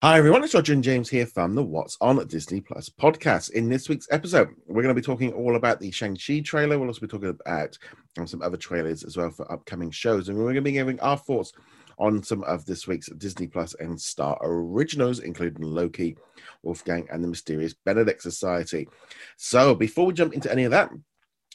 Hi everyone, it's Roger and James here from the What's on Disney Plus podcast. In this week's episode, we're going to be talking all about the Shang-Chi trailer. We'll also be talking about um, some other trailers as well for upcoming shows. And we're going to be giving our thoughts on some of this week's Disney Plus and Star originals, including Loki, Wolfgang, and the Mysterious Benedict Society. So before we jump into any of that,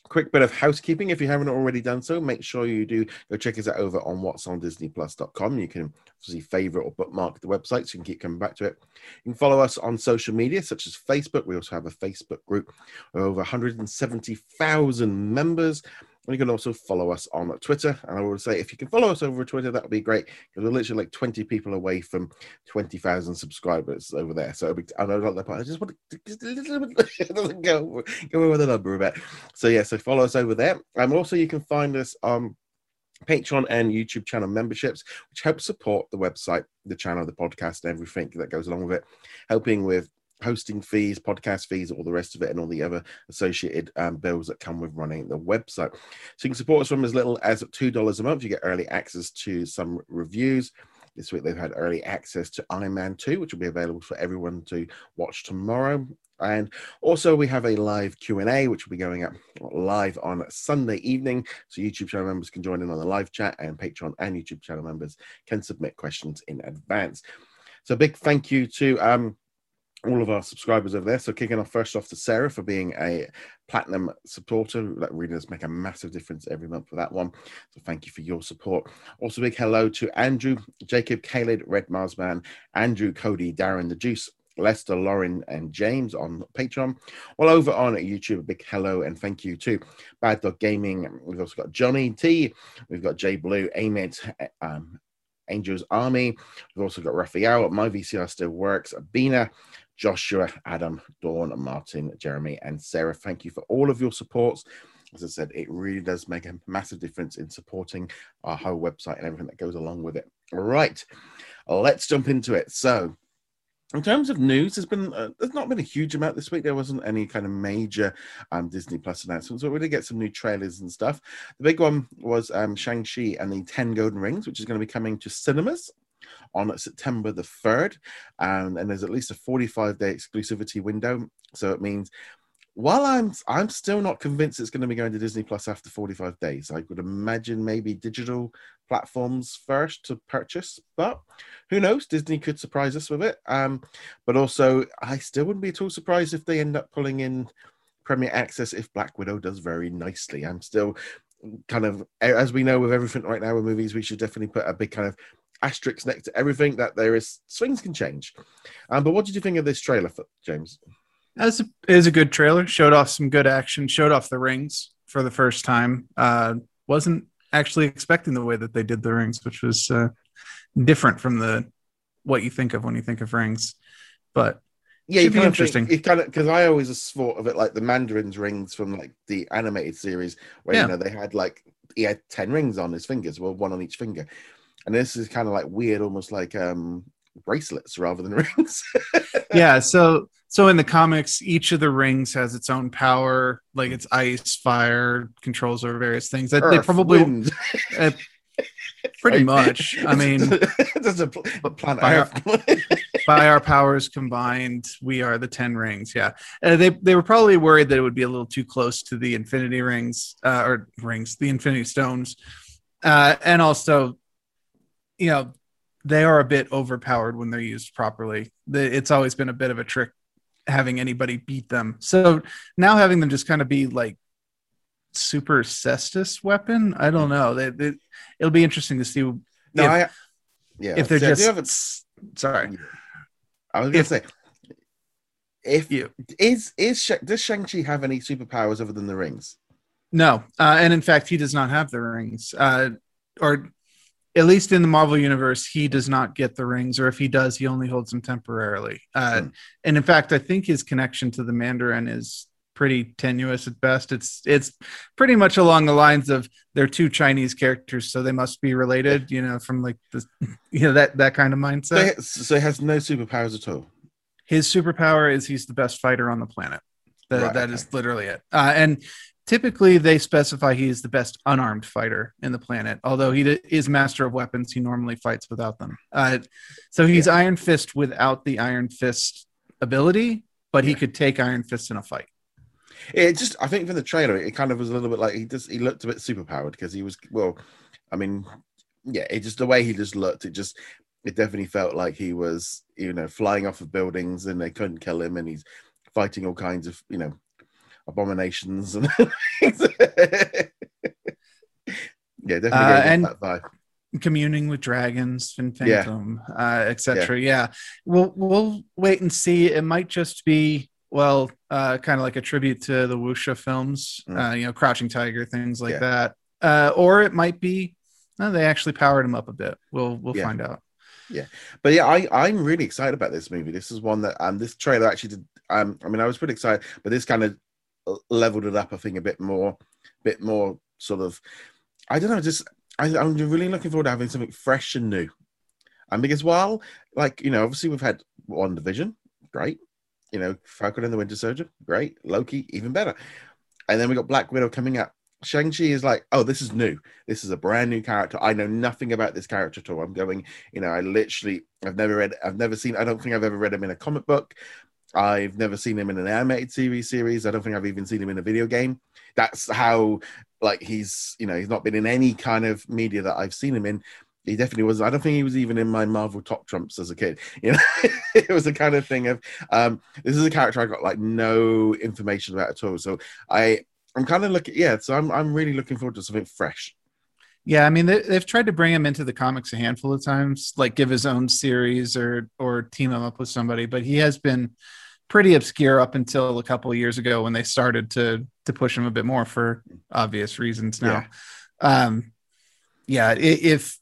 quick bit of housekeeping. If you haven't already done so make sure you do go check us out over on what's on disneyplus.com you can obviously favorite or bookmark the website so you can keep coming back to it. You can follow us on social media such as facebook. We also have a facebook group with over 170000 members and you can also follow us on Twitter. And I would say, if you can follow us over Twitter, that would be great because we're literally like 20 people away from 20,000 subscribers over there. So be, I know that part. I just want to just a little bit go, go over the number a bit. So, yeah, so follow us over there. And also, you can find us on Patreon and YouTube channel memberships, which help support the website, the channel, the podcast, and everything that goes along with it, helping with hosting fees, podcast fees, all the rest of it, and all the other associated um, bills that come with running the website. So you can support us from as little as $2 a month. You get early access to some reviews. This week they've had early access to Iron Man 2, which will be available for everyone to watch tomorrow. And also we have a live Q&A, which will be going up live on Sunday evening. So YouTube channel members can join in on the live chat and Patreon and YouTube channel members can submit questions in advance. So big thank you to um, all of our subscribers over there. So kicking off first off to Sarah for being a platinum supporter. That really does make a massive difference every month for that one. So thank you for your support. Also big hello to Andrew, Jacob, Caleb, Red Marsman, Andrew, Cody, Darren, the Juice, Lester, Lauren, and James on Patreon. Well, over on YouTube, a big hello and thank you to Bad Dog Gaming. We've also got Johnny T. We've got Jay Blue, Ahmed, um, Angels Army. We've also got Raphael. My VCR still works. Bina, Joshua, Adam, Dawn, Martin, Jeremy, and Sarah. Thank you for all of your supports. As I said, it really does make a massive difference in supporting our whole website and everything that goes along with it. All right, let's jump into it. So, in terms of news, there's been uh, there's not been a huge amount this week. There wasn't any kind of major um, Disney Plus announcements, but we did get some new trailers and stuff. The big one was um, Shang Chi and the Ten Golden Rings, which is going to be coming to cinemas on September the 3rd. Um, and there's at least a 45 day exclusivity window. So it means while I'm I'm still not convinced it's going to be going to Disney Plus after 45 days. I would imagine maybe digital platforms first to purchase, but who knows? Disney could surprise us with it. Um, but also, I still wouldn't be at all surprised if they end up pulling in Premier Access if Black Widow does very nicely. I'm still kind of, as we know with everything right now with movies, we should definitely put a big kind of asterisks next to everything that there is swings can change. Um, but what did you think of this trailer, for, James? As a, is a good trailer. Showed off some good action. Showed off the rings for the first time. Uh, wasn't actually expecting the way that they did the rings, which was uh, different from the what you think of when you think of rings. But yeah, you kind interesting. Think, kind of because I always thought of it like the Mandarin's rings from like the animated series, where yeah. you know they had like he had ten rings on his fingers, well, one on each finger and this is kind of like weird, almost like um bracelets rather than rings. yeah, so so in the comics, each of the rings has its own power, like it's ice, fire, controls over various things. That they probably uh, pretty much. I mean, there's a, planet by our, by our, powers combined, we are the ten rings. Yeah, uh, they they were probably worried that it would be a little too close to the Infinity Rings uh, or rings, the Infinity Stones, uh, and also you know they are a bit overpowered when they're used properly. It's always been a bit of a trick having anybody beat them. So now having them just kind of be like super cestus weapon, I don't know. They, they, it'll be interesting to see. No, if, I, yeah, if they're so just sorry. I was gonna say if you is is does Shang Chi have any superpowers other than the rings? No, uh, and in fact, he does not have the rings. Uh, or at least in the Marvel universe, he does not get the rings, or if he does, he only holds them temporarily. Uh, mm. And in fact, I think his connection to the Mandarin is pretty tenuous at best. It's it's pretty much along the lines of they're two Chinese characters, so they must be related. You know, from like the you know that that kind of mindset. So, so he has no superpowers at all. His superpower is he's the best fighter on the planet. That, right, that okay. is literally it. Uh, and typically they specify he is the best unarmed fighter in the planet. Although he is master of weapons, he normally fights without them. Uh, so he's Yeah. Iron Fist without the Iron Fist ability, but he could take Iron Fist in a fight. It just, I think from the trailer, it kind of was a little bit like he just he looked a bit superpowered because he was well, I mean, yeah, it just the way he just looked, it just it definitely felt like he was you know flying off of buildings and they couldn't kill him and he's fighting all kinds of you know abominations and yeah, definitely Uh, and- that vibe. communing with dragons and Yeah. phantom uh etc yeah. we'll we'll wait and see it might just be well uh kind of like a tribute to the wuxia films Mm. uh you know crouching tiger things like Yeah. that uh or it might be uh, they actually powered him up a bit we'll we'll Yeah. find out Yeah, But yeah, I I'm really excited about this movie. This is one that um this trailer actually did. Um, I mean, I was pretty excited, but this kind of leveled it up. I think a bit more, bit more sort of. I don't know. Just I, I'm really looking forward to having something fresh and new. And because while, like you know, obviously we've had WandaVision, great. You know, Falcon and the Winter Soldier, great. Loki, even better. And then we got Black Widow coming up. Shang-Chi is like, oh, this is new. This is a brand new character. I know nothing about this character at all. I'm going, you know, I literally, I've never read, I've never seen, I don't think I've ever read him in a comic book. I've never seen him in an animated TV series. I don't think I've even seen him in a video game. That's how, like, he's, you know, he's not been in any kind of media that I've seen him in. He definitely was. I don't think he was even in my Marvel top trumps as a kid. You know, it was the kind of thing of, um, this is a character I got like no information about at all. So I, I'm kind of looking, yeah. So I'm, I'm really looking forward to something fresh. yeah i mean they, they've tried to bring him into the comics a handful of times like give his own series or or team him up with somebody but he has been pretty obscure up until a couple of years ago when they started to to push him a bit more for obvious reasons now. Um yeah if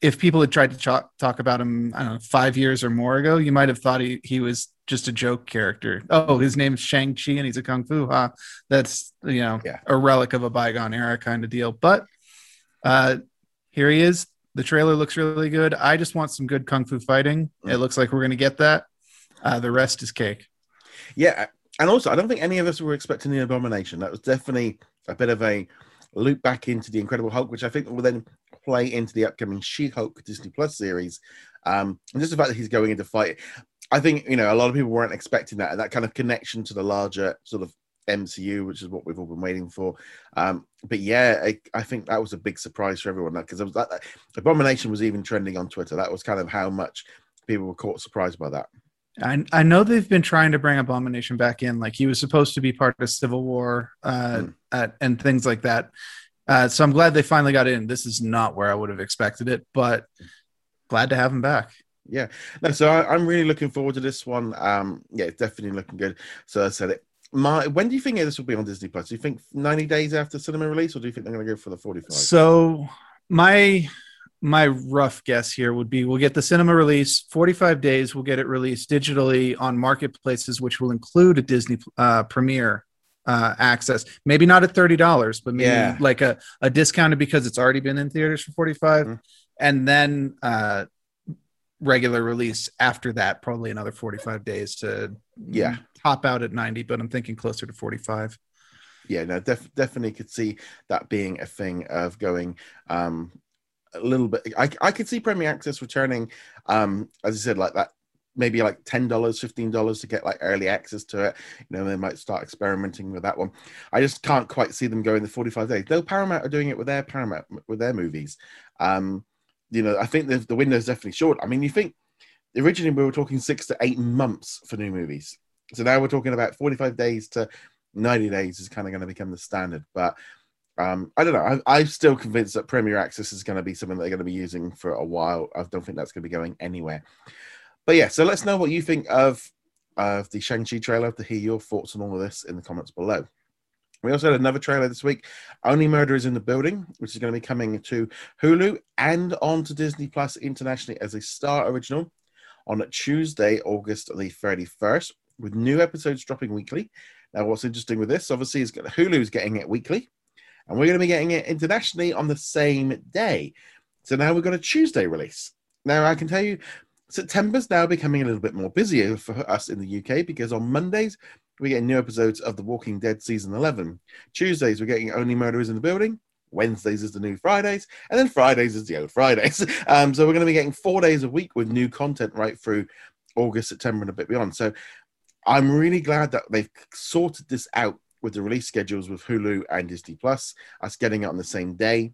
if people had tried to talk, talk about him i don't know five years or more ago you might have thought he, he was just a joke character. Oh his name's shang-chi and he's a kung fu. Huh that's you know Yeah. a relic of a bygone era kind of deal. But uh here he is. The trailer looks really good. I just want some good kung fu fighting. It Mm. looks like we're going to get that. Uh the rest is cake Yeah, and also I don't think any of us were expecting the Abomination. That was definitely a bit of a loop back into the Incredible Hulk, which I think will then play into the upcoming She-Hulk Disney Plus series. Um, and just the fact that he's going into fight, I think you know a lot of people weren't expecting that, and that kind of connection to the larger sort of MCU, which is what we've all been waiting for. Um, but yeah, I, I think that was a big surprise for everyone because that Abomination was even trending on Twitter. That was kind of how much people were caught surprised by that. I, I know they've been trying to bring Abomination back in. Like he was supposed to be part of Civil War uh, Mm. at, and things like that. Uh, so I'm glad they finally got in. This is not where I would have expected it, but glad to have him back. Yeah, no, so I, I'm really looking forward to this one. Um, yeah, it's definitely looking good. So I said it. My, when do you think this will be on Disney Plus? Do you think 90 days after cinema release, or do you think they're going to go for the 45? So my my rough guess here would be we'll get the cinema release 45 days we'll get it released digitally on marketplaces which will include a disney uh, premiere uh, access maybe not at $30 but maybe Yeah. like a, a discounted because it's already been in theaters for 45 Mhm. and then uh, regular release after that probably another 45 days to Yeah. top out at 90 but i'm thinking closer to 45 yeah, no, def- definitely could see that being a thing of going um, a little bit. I, I could see Premier Access returning, um, as I said, like that. Maybe like ten dollars, fifteen dollars to get like early access to it. You know, they might start experimenting with that one. I just can't quite see them going the forty-five days. Though Paramount are doing it with their Paramount with their movies. Um, you know, I think the the window is definitely short. I mean, you think originally we were talking six to eight months for new movies, so now we're talking about forty-five days to 90 days is kind of going to become the standard. But um, I don't know. I, I'm still convinced that Premier Access is going to be something that they're going to be using for a while. I don't think that's going to be going anywhere. But yeah, so let's know what you think of of the Shang-Chi trailer to hear your thoughts on all of this in the comments below. We also had another trailer this week, Only Murders in the Building, which is going to be coming to Hulu and on to Disney Plus internationally as a Star original on Tuesday, August the 31st, with new episodes dropping weekly. Now, what's interesting with this, obviously, is Hulu's getting it weekly, and we're going to be getting it internationally on the same day. So now we've got a Tuesday release. Now, I can tell you, September's now becoming a little bit more busier for us in the UK because on Mondays we're getting new episodes of The Walking Dead season 11. Tuesdays, we're getting Only Murderers in the Building. Wednesdays is the new Fridays, and then Fridays is the old Fridays. Um, so we're going to be getting four days a week with new content right through August, September, and a bit beyond. So I'm really glad that they've sorted this out with the release schedules with Hulu and Disney Plus, us getting it on the same day.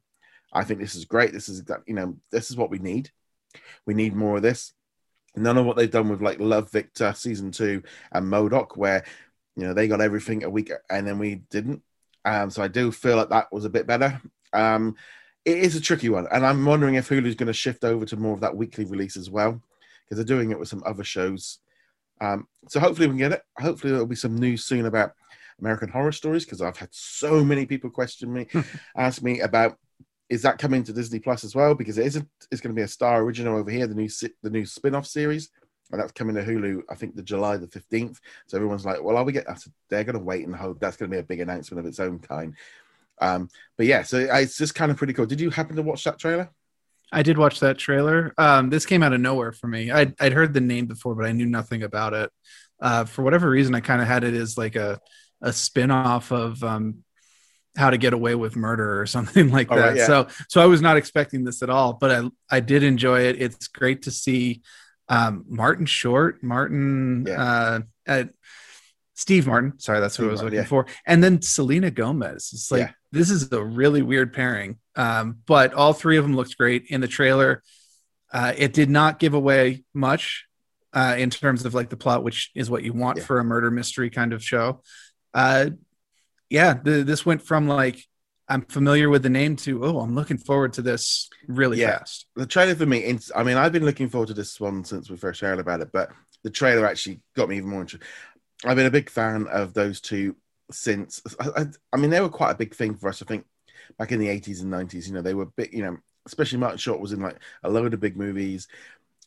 I think this is great. This is you know this is what we need. We need more of this. None of what they've done with like Love Victor season two and MODOK, where you know they got everything a week and then we didn't. Um, so I do feel like that was a bit better. Um, it is a tricky one, and I'm wondering if Hulu's going to shift over to more of that weekly release as well, because they're doing it with some other shows. Um, so hopefully we can get it. Hopefully there'll be some news soon about American Horror Stories because I've had so many people question me, ask me about is that coming to Disney Plus as well because it isn't. It's going to be a Star original over here, the new the new spin off series, and that's coming to Hulu. I think the July the fifteenth. So everyone's like, well, are we get? They're going to wait and hope that's going to be a big announcement of its own kind. Um, but yeah, so it's just kind of pretty cool. Did you happen to watch that trailer? I did watch that trailer. Um, this came out of nowhere for me. I'd, I'd heard the name before, but I knew nothing about it. Uh, for whatever reason, I kind of had it as like a a spin off of um, How to Get Away with Murder or something like that. Right, yeah. So so I was not expecting this at all, but I I did enjoy it. It's great to see um, Martin Short, Martin, yeah. uh, Steve Martin. Sorry, that's Steve what I was Martin, looking yeah. for. And then Selena Gomez. It's like this is a really weird pairing. Um, but all three of them looked great in the trailer. Uh, it did not give away much uh, in terms of like the plot, which is what you want for a murder mystery kind of show uh, yeah, the, this went from like I'm familiar with the name to oh, I'm looking forward to this really yeah. fast. The trailer for me, I mean, I've been looking forward to this one since we first heard about it, but the trailer actually got me even more interested. I've been a big fan of those two since. I, I, I mean, they were quite a big thing for us. I think back in the 80s and 90s. You know, they were big. You know, especially Martin Short was in like a load of big movies,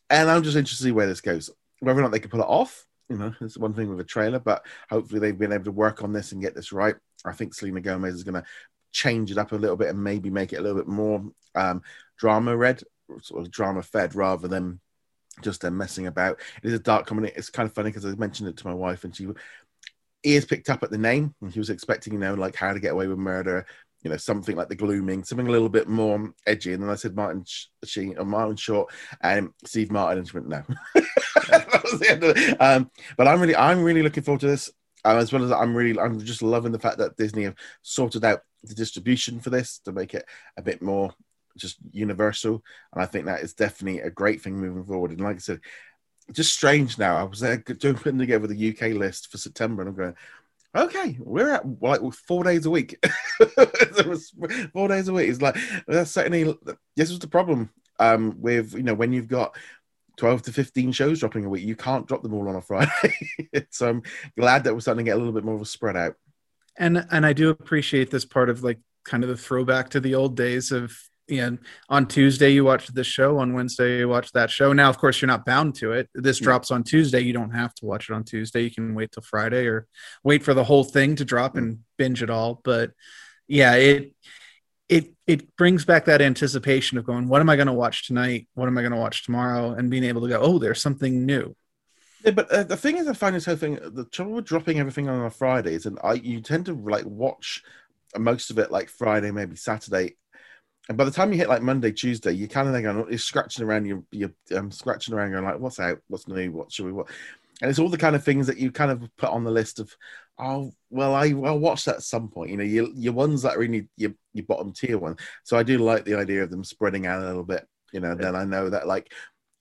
and I'm just interested to see where this goes. Whether or not they can pull it off, you know, it's one thing with a trailer, but hopefully they've been able to work on this and get this right. I think Selena Gomez is going to change it up a little bit and maybe make it a little bit more um, drama read, sort of drama fed rather than just them messing about. It is a dark comedy. It's kind of funny because I mentioned it to my wife and she ears picked up at the name and she was expecting, you know, like how to get away with murder, you know, something like the Gloaming, something a little bit more edgy. And then I said Martin Sheen or Martin Short and Steve Martin, and she went, no. that was the end of it. Um, but I'm really, I'm really looking forward to this. Uh, as well as I'm really, I'm just loving the fact that Disney have sorted out the distribution for this to make it a bit more just universal. And I think that is definitely a great thing moving forward. And like I said, just strange now. I was there doing putting together the UK list for September, and I'm going, okay, we're at like four days a week. four days a week. is like that's certainly this was the problem um, with you know when you've got 12 to 15 shows dropping a week. You can't drop them all on a Friday. so I'm glad that we're starting to get a little bit more of a spread out. And and I do appreciate this part of like kind of the throwback to the old days of you know, on Tuesday you watch this show, on Wednesday you watch that show. Now, of course, you're not bound to it. This drops on Tuesday. You don't have to watch it on Tuesday. You can wait till Friday or wait for the whole thing to drop and binge it all. But yeah, it it it brings back that anticipation of going, what am I going to watch tonight? What am I going to watch tomorrow? And being able to go, oh, there's something new. Yeah, but uh, the thing is, I find this whole thing the trouble with dropping everything on a Friday is, and I you tend to like watch most of it like Friday, maybe Saturday, and by the time you hit like Monday, Tuesday, you kind of think you're scratching around, you're, you're um, scratching around, going like, what's out, what's new, what should we what? And it's all the kind of things that you kind of put on the list of oh well I will watch that at some point. You know, your your ones that are in your, your bottom tier one. So I do like the idea of them spreading out a little bit. You know, yeah. then I know that like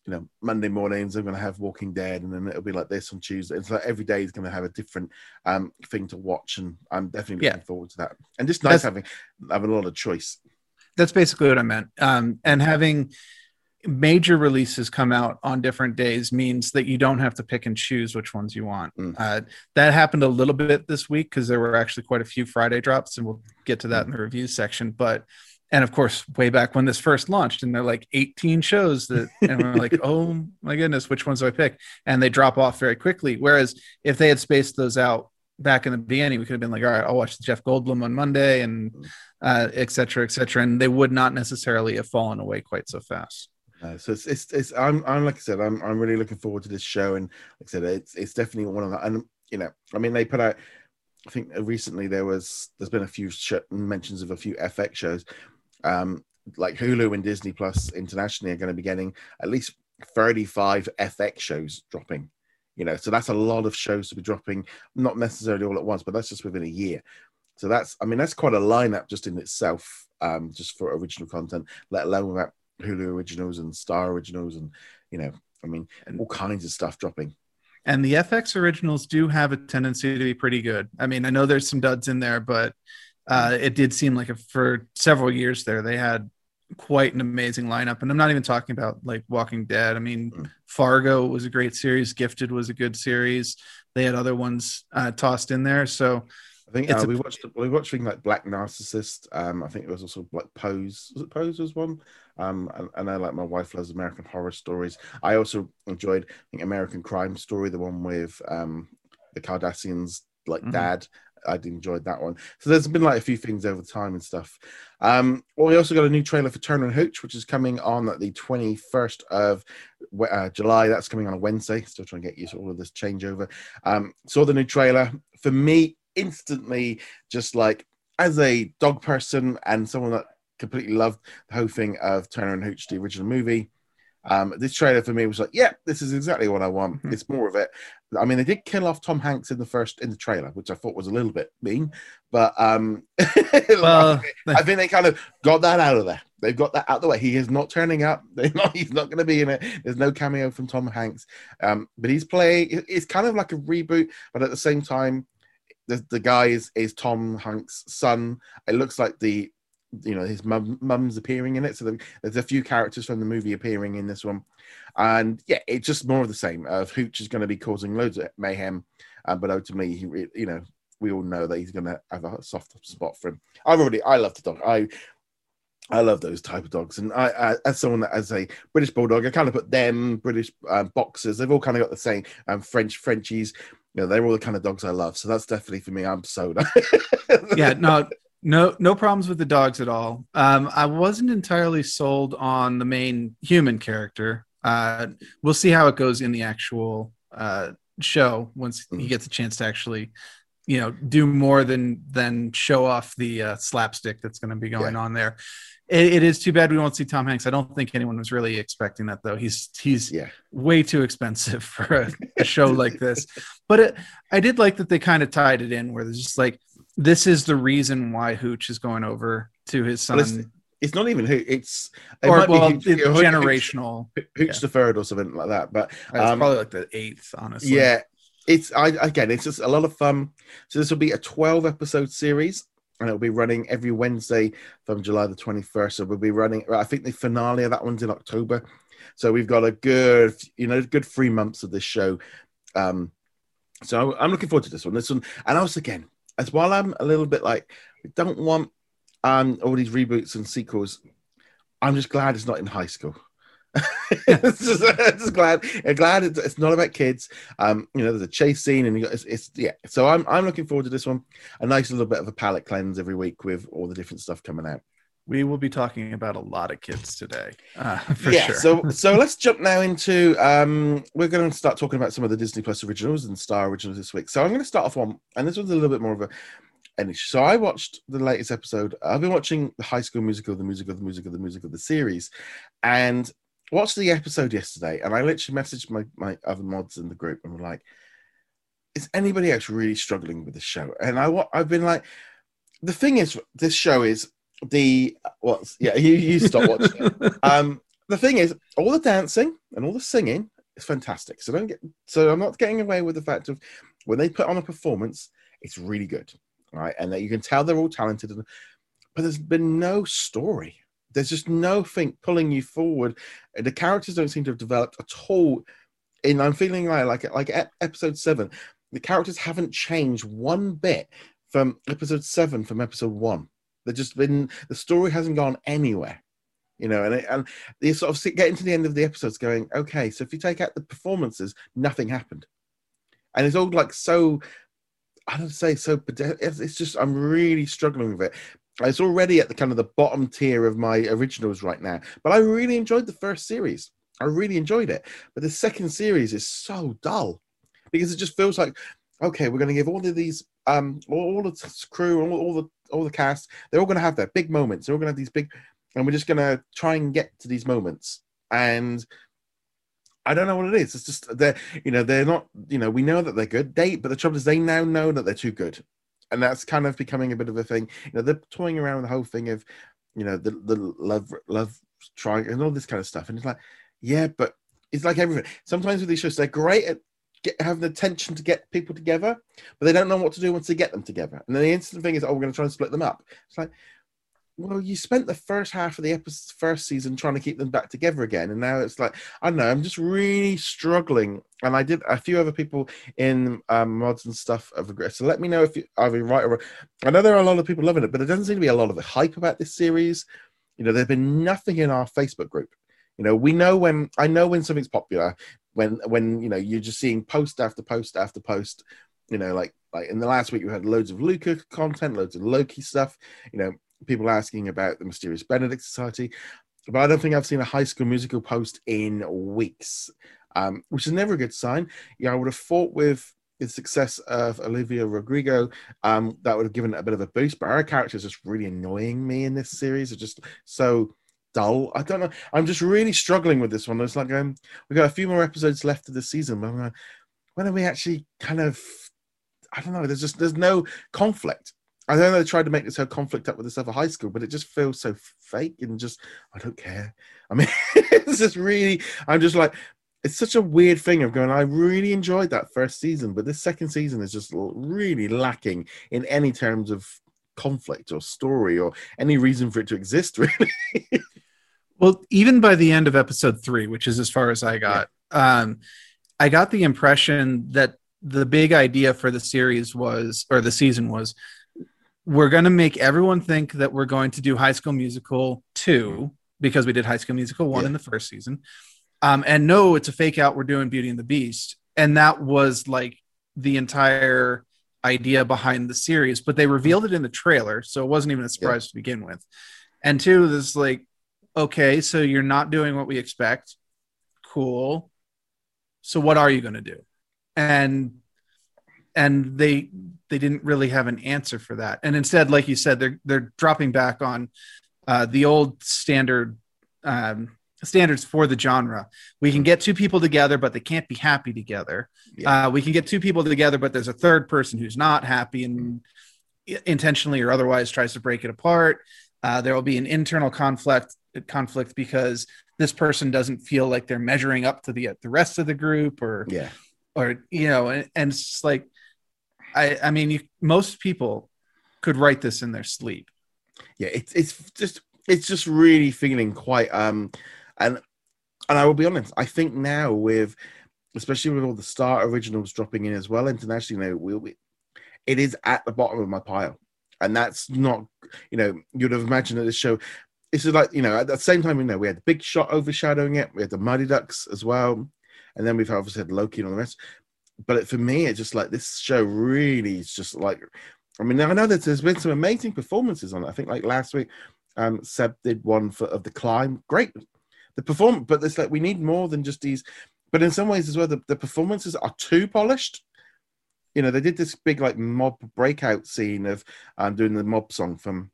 you know Monday mornings I'm going to have Walking Dead, and then it'll be like this on Tuesday. It's like every day is going to have a different um thing to watch, and I'm definitely looking yeah. forward to that. And just nice That's, having having a lot of choice. That's basically what I meant. Um, and having major releases come out on different days means that you don't have to pick and choose which ones you want. Mm. Uh, that happened a little bit this week because there were actually quite a few Friday drops, and we'll get to that in the review section. But and of course, way back when this first launched, and they're like 18 shows that, and we're like, oh my goodness, which ones do I pick? And they drop off very quickly. Whereas if they had spaced those out back in the beginning, we could have been like, all right, I'll watch Jeff Goldblum on Monday, and uh, et cetera, et cetera, and they would not necessarily have fallen away quite so fast. Uh, so it's, it's, it's I'm I'm like I said I'm I'm really looking forward to this show and like I said it's it's definitely one of the and you know, I mean, they put out. I think recently there was there's been a few sh- mentions of a few FX shows, um, like Hulu and Disney Plus internationally are going to be getting at least 35 FX shows dropping. You know, so that's a lot of shows to be dropping, not necessarily all at once, but that's just within a year. So that's, I mean, that's quite a lineup just in itself, um, just for original content, let alone without Hulu originals and Star originals, and you know, I mean, all kinds of stuff dropping. And the FX originals do have a tendency to be pretty good. I mean, I know there's some duds in there, but uh, it did seem like a, for several years there they had quite an amazing lineup. And I'm not even talking about like Walking Dead. I mean, Mm. Fargo was a great series. Gifted was a good series. They had other ones uh, tossed in there. So I think uh, a- we watched we watched things like Black Narcissus. Um, I think it was also like Pose. Was it Pose was one? Um, and, and I like my wife loves American Horror Stories. I also enjoyed I think American Crime Story, the one with um the Kardashians like Mhm. dad. I'd enjoyed that one. So there's been like a few things over time and stuff. Um, well, we also got a new trailer for Turner and Hooch, which is coming on the 21st of uh, July. That's coming on a Wednesday. Still trying to get used to all of this changeover. Um, saw the new trailer. For me, instantly, just like as a dog person and someone that completely loved the whole thing of Turner and Hooch, the original movie. Um, this trailer for me was like, yeah, this is exactly what I want. Mhm. It's more of it. I mean, they did kill off Tom Hanks in the first in the trailer, which I thought was a little bit mean, but um, well, I think they kind of got that out of there. They've got that out of the way. He is not turning up. They're not. He's not going to be in it. There's no cameo from Tom Hanks. Um, but he's playing. It's kind of like a reboot, but at the same time, the the guy is is Tom Hanks' son. It looks like the you know his mum mum's appearing in it. So there's a few characters from the movie appearing in this one, and yeah, it's just more of the same. Of Hooch is going to be causing loads of mayhem, uh, but ultimately, he you know we all know that he's going to have a soft spot for him. I've already, I love the dog. I, I love those type of dogs, and I, I as someone that as a British bulldog, I kind of put them British um, boxers. They've all kind of got the same um, French Frenchies. You know, they're all the kind of dogs I love. So that's definitely for me. I'm sold. yeah, no, no, no problems with the dogs at all. Um, I wasn't entirely sold on the main human character. Uh, we'll see how it goes in the actual uh, show once he Mhm. gets a chance to actually, you know, do more than than show off the uh, slapstick that's going to be going on there. It, it is too bad we won't see Tom Hanks. I don't think anyone was really expecting that though. He's he's yeah, way too expensive for a, a show like this. But it, I did like that they kind of tied it in where there's just like this is the reason why Hooch is going over to his Well, it's- son, it's not even who. It's it or well, Hooch- it's Hooch- generational. Hooch, Hooch yeah. the third or something like that. But It's Um, probably like the eighth, honestly. Yeah, it's I again, it's just a lot of fun. So this will be a 12 episode series, and it'll be running every Wednesday from July the 21st. So we'll be running. I think the finale of that one's in October. So we've got a good, you know, good three months of this show. Um, so I'm looking forward to this one. This one, and also again, as while I'm a little bit like, I don't want um all these reboots and sequels. I'm just glad it's not in high school. it's just, just glad, glad it's, it's not about kids. Um, you know, there's a chase scene, and you got it's, it's yeah. So I'm I'm looking forward to this one. A nice little bit of a palate cleanse every week with all the different stuff coming out. We will be talking about a lot of kids today, uh, for yeah. sure. So so let's jump now into um. We're going to start talking about some of the Disney Plus originals and Star originals this week. So I'm going to start off one, and this one's a little bit more of a. And so I watched the latest episode. I've been watching the High School Musical, the musical, the musical, the musical, the series, and watched the episode yesterday. And I literally messaged my my other mods in the group and were like, "Is anybody else really struggling with the show?" And I I've been like, the thing is, this show is the what's yeah. You you stop watching. Um, the thing is, all the dancing and all the singing is fantastic. So don't get so I'm not getting away with the fact of when they put on a performance, it's really good, right? And that you can tell they're all talented, and, but there's been no story. There's just nothing pulling you forward. The characters don't seem to have developed at all. And I'm feeling like like like episode seven, the characters haven't changed one bit from episode seven from episode one. They've just been the story hasn't gone anywhere you know, and it, and you sort of getting to the end of the episodes, going, okay, so if you take out the performances, nothing happened, and it's all like so. I don't say so, but it's just I'm really struggling with it. It's already at the kind of the bottom tier of my originals right now, but I really enjoyed the first series. I really enjoyed it, but the second series is so dull because it just feels like okay, we're going to give all of these, um, all, all the crew, all, all the all the cast, they're all going to have their big moments. They're all going to have these big, and we're just going to try and get to these moments. And I don't know what it is. It's just they're, you know, they're not, you know, we know that they're good. They, but the trouble is, they now know that they're too good, and that's kind of becoming a bit of a thing. You know, they're toying around with the whole thing of, you know, the the love love triangle and all this kind of stuff, and it's like, yeah, but it's like everything. Sometimes with these shows, they're great at get, having the tension to get people together, but they don't know what to do once they get them together. And then the instant thing is, oh, we're going to try and split them up. It's like, well, you spent the first half of the episode, first season trying to keep them back together again, and now it's like I don't know. I'm just really struggling, and I did a few other people in um, mods and stuff have agreed. So let me know if you, are right or wrong. I know there are a lot of people loving it, but there doesn't seem to be a lot of hype about this series. You know, there's been nothing in our Facebook group. You know, we know when I know when something's popular when when you know you're just seeing post after post after post. You know, like like in the last week we had loads of Luca content, loads of Loki stuff. You know, people asking about the Mysterious Benedict Society, but I don't think I've seen a High School Musical post in weeks, um, which is never a good sign. Yeah, I would have thought with the success of Olivia Rodrigo, um, that would have given it a bit of a boost. But her character is just really annoying me in this series. It's just so dull. I don't know. I'm just really struggling with this one. It's like um, we've got a few more episodes left of the season. Like, when are we actually kind of? I don't know. There's just there's no conflict. I know they tried to make this whole conflict up with this other high school, but it just feels so fake and just I don't care. I mean, it's just really. I'm just like. It's such a weird thing of going. I really enjoyed that first season, but this second season is just really lacking in any terms of conflict or story or any reason for it to exist, really. Well, even by the end of episode three, which is as far as I got, yeah. um, I got the impression that the big idea for the series was, or the season was, we're going to make everyone think that we're going to do High School Musical 2 because we did High School Musical 1 yeah. in the first season. Um, and no, it's a fake out. We're doing Beauty and the Beast. And that was like the entire idea behind the series, but they revealed it in the trailer. So it wasn't even a surprise yeah. to begin with. And two, this like okay, so you're not doing what we expect. Cool. So what are you going to do? And and they they didn't really have an answer for that. And instead, like you said, they're they're dropping back on uh, the old standard um, standards for the genre. We can get two people together, but they can't be happy together. Yeah. Uh, we can get two people together, but there's a third person who's not happy and intentionally or otherwise tries to break it apart. Uh, there will be an internal conflict conflict because this person doesn't feel like they're measuring up to the the rest of the group or yeah. or you know and, and it's like i i mean you, most people could write this in their sleep. Yeah it's it's just it's just really feeling quite um and and i will be honest i think now with especially with all the star originals dropping in as well internationally you know we'll be, it is at the bottom of my pile. And that's not you know you'd have imagined that this show it's like you know at the same time you know we had the big shot overshadowing it. We had the Mighty Ducks as well. And then we've obviously had loki and all the rest. But for me it's just like this show really is just like i mean i know that there's been some amazing performances on it. I think like last week um seb did one for of the climb. Great. The perform but it's like we need more than just these. But in some ways as well the, the performances are too polished. You know they did this big like mob breakout scene of um doing the mob song from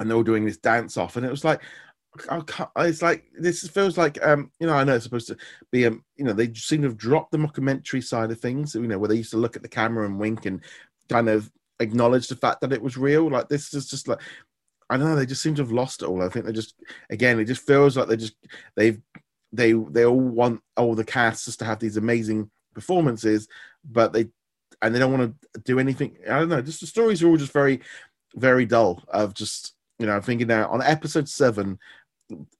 and they were doing this dance off, and it was like, it's like this feels like um you know I know it's supposed to be um you know they seem to have dropped the mockumentary side of things you know where they used to look at the camera and wink and kind of acknowledge the fact that it was real. Like this is just like I don't know they just seem to have lost it all. I think they just again it just feels like they just they've they they all want all the casts just to have these amazing performances but they and they don't want to do anything I don't know just the stories are all just very very dull of just you know, I'm thinking now on episode seven,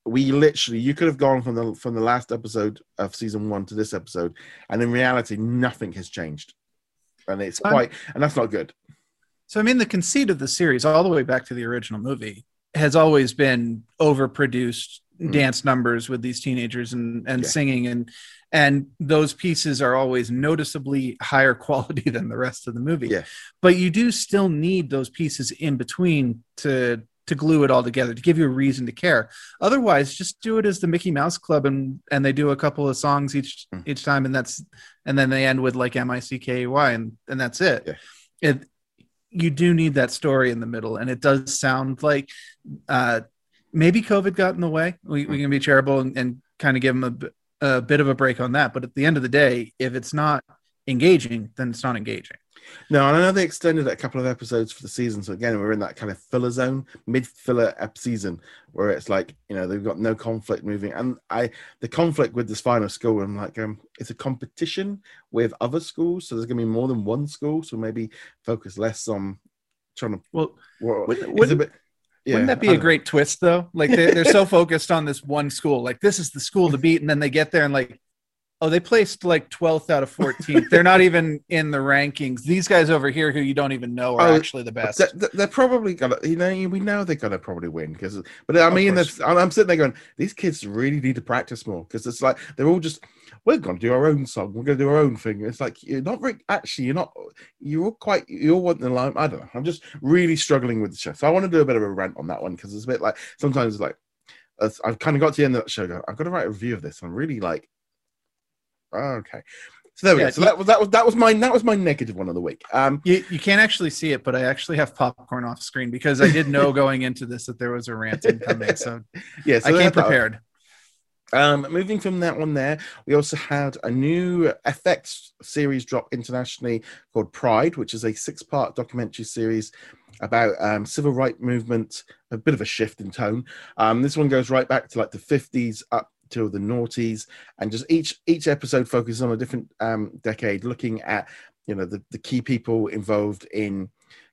we literally you could have gone from the from the last episode of season one to this episode, and in reality, nothing has changed, and it's quite, and that's not good. So I mean, the conceit of the series, all the way back to the original movie, has always been overproduced mm. dance numbers with these teenagers and and yeah. singing and and those pieces are always noticeably higher quality than the rest of the movie. Yeah. But you do still need those pieces in between to to glue it all together to give you a reason to care. Otherwise, just do it as the Mickey Mouse Club and and they do a couple of songs each Mm. each time, and that's and then they end with like M I C K E Y and and that's it. Yeah. It you do need that story in the middle, and it does sound like uh, maybe COVID got in the way. We we can be charitable and, and kind of give them a, a bit of a break on that. But at the end of the day, if it's not engaging, then it's not engaging. No, and I know they extended a couple of episodes for the season. So again, we're in that kind of filler zone, mid filler ep season, where it's like you know they've got no conflict moving, and I the conflict with this final school. I'm like, um, it's a competition with other schools, so there's going to be more than one school. So maybe focus less on trying to. Well, Well, Wouldn't- it's a wouldn't- bit. Yeah, Wouldn't that be a great twist though? Like they're, they're so focused on this one school, like this is the school to beat, and then they get there and like, oh, they placed like 12th out of 14th. they're not even in the rankings. These guys over here, who you don't even know, are Oh, actually the best. They- they- They're probably gonna, you know, we know they're gonna probably win because, but I mean, I'm I'm sitting there going, these kids really need to practice more because it's like they're all just, we're gonna do our own song, we're gonna do our own thing. It's like you're not really, actually, you're not, you're all quite, you all want the line. I don't know. I'm just really struggling with the show, so I want to do a bit of a rant on that one because it's a bit like sometimes like I've kind of got to the end of that show. Go, I've got to write a review of this. I'm really like, okay. So there we Yeah, go. So that was that was that was my that was my negative one of the week. Um, you, you can't actually see it, but I actually have popcorn off screen because I did know going into this that there was a rant incoming. So yeah, so I came prepared. Um, moving from that one there, we also had a new FX series drop internationally called Pride, which is a six-part documentary series about um, civil rights movement. A bit of a shift in tone. Um, this one goes right back to like the fifties up to the noughties, and just each each episode focuses on a different um, decade, looking at you know the, the key people involved in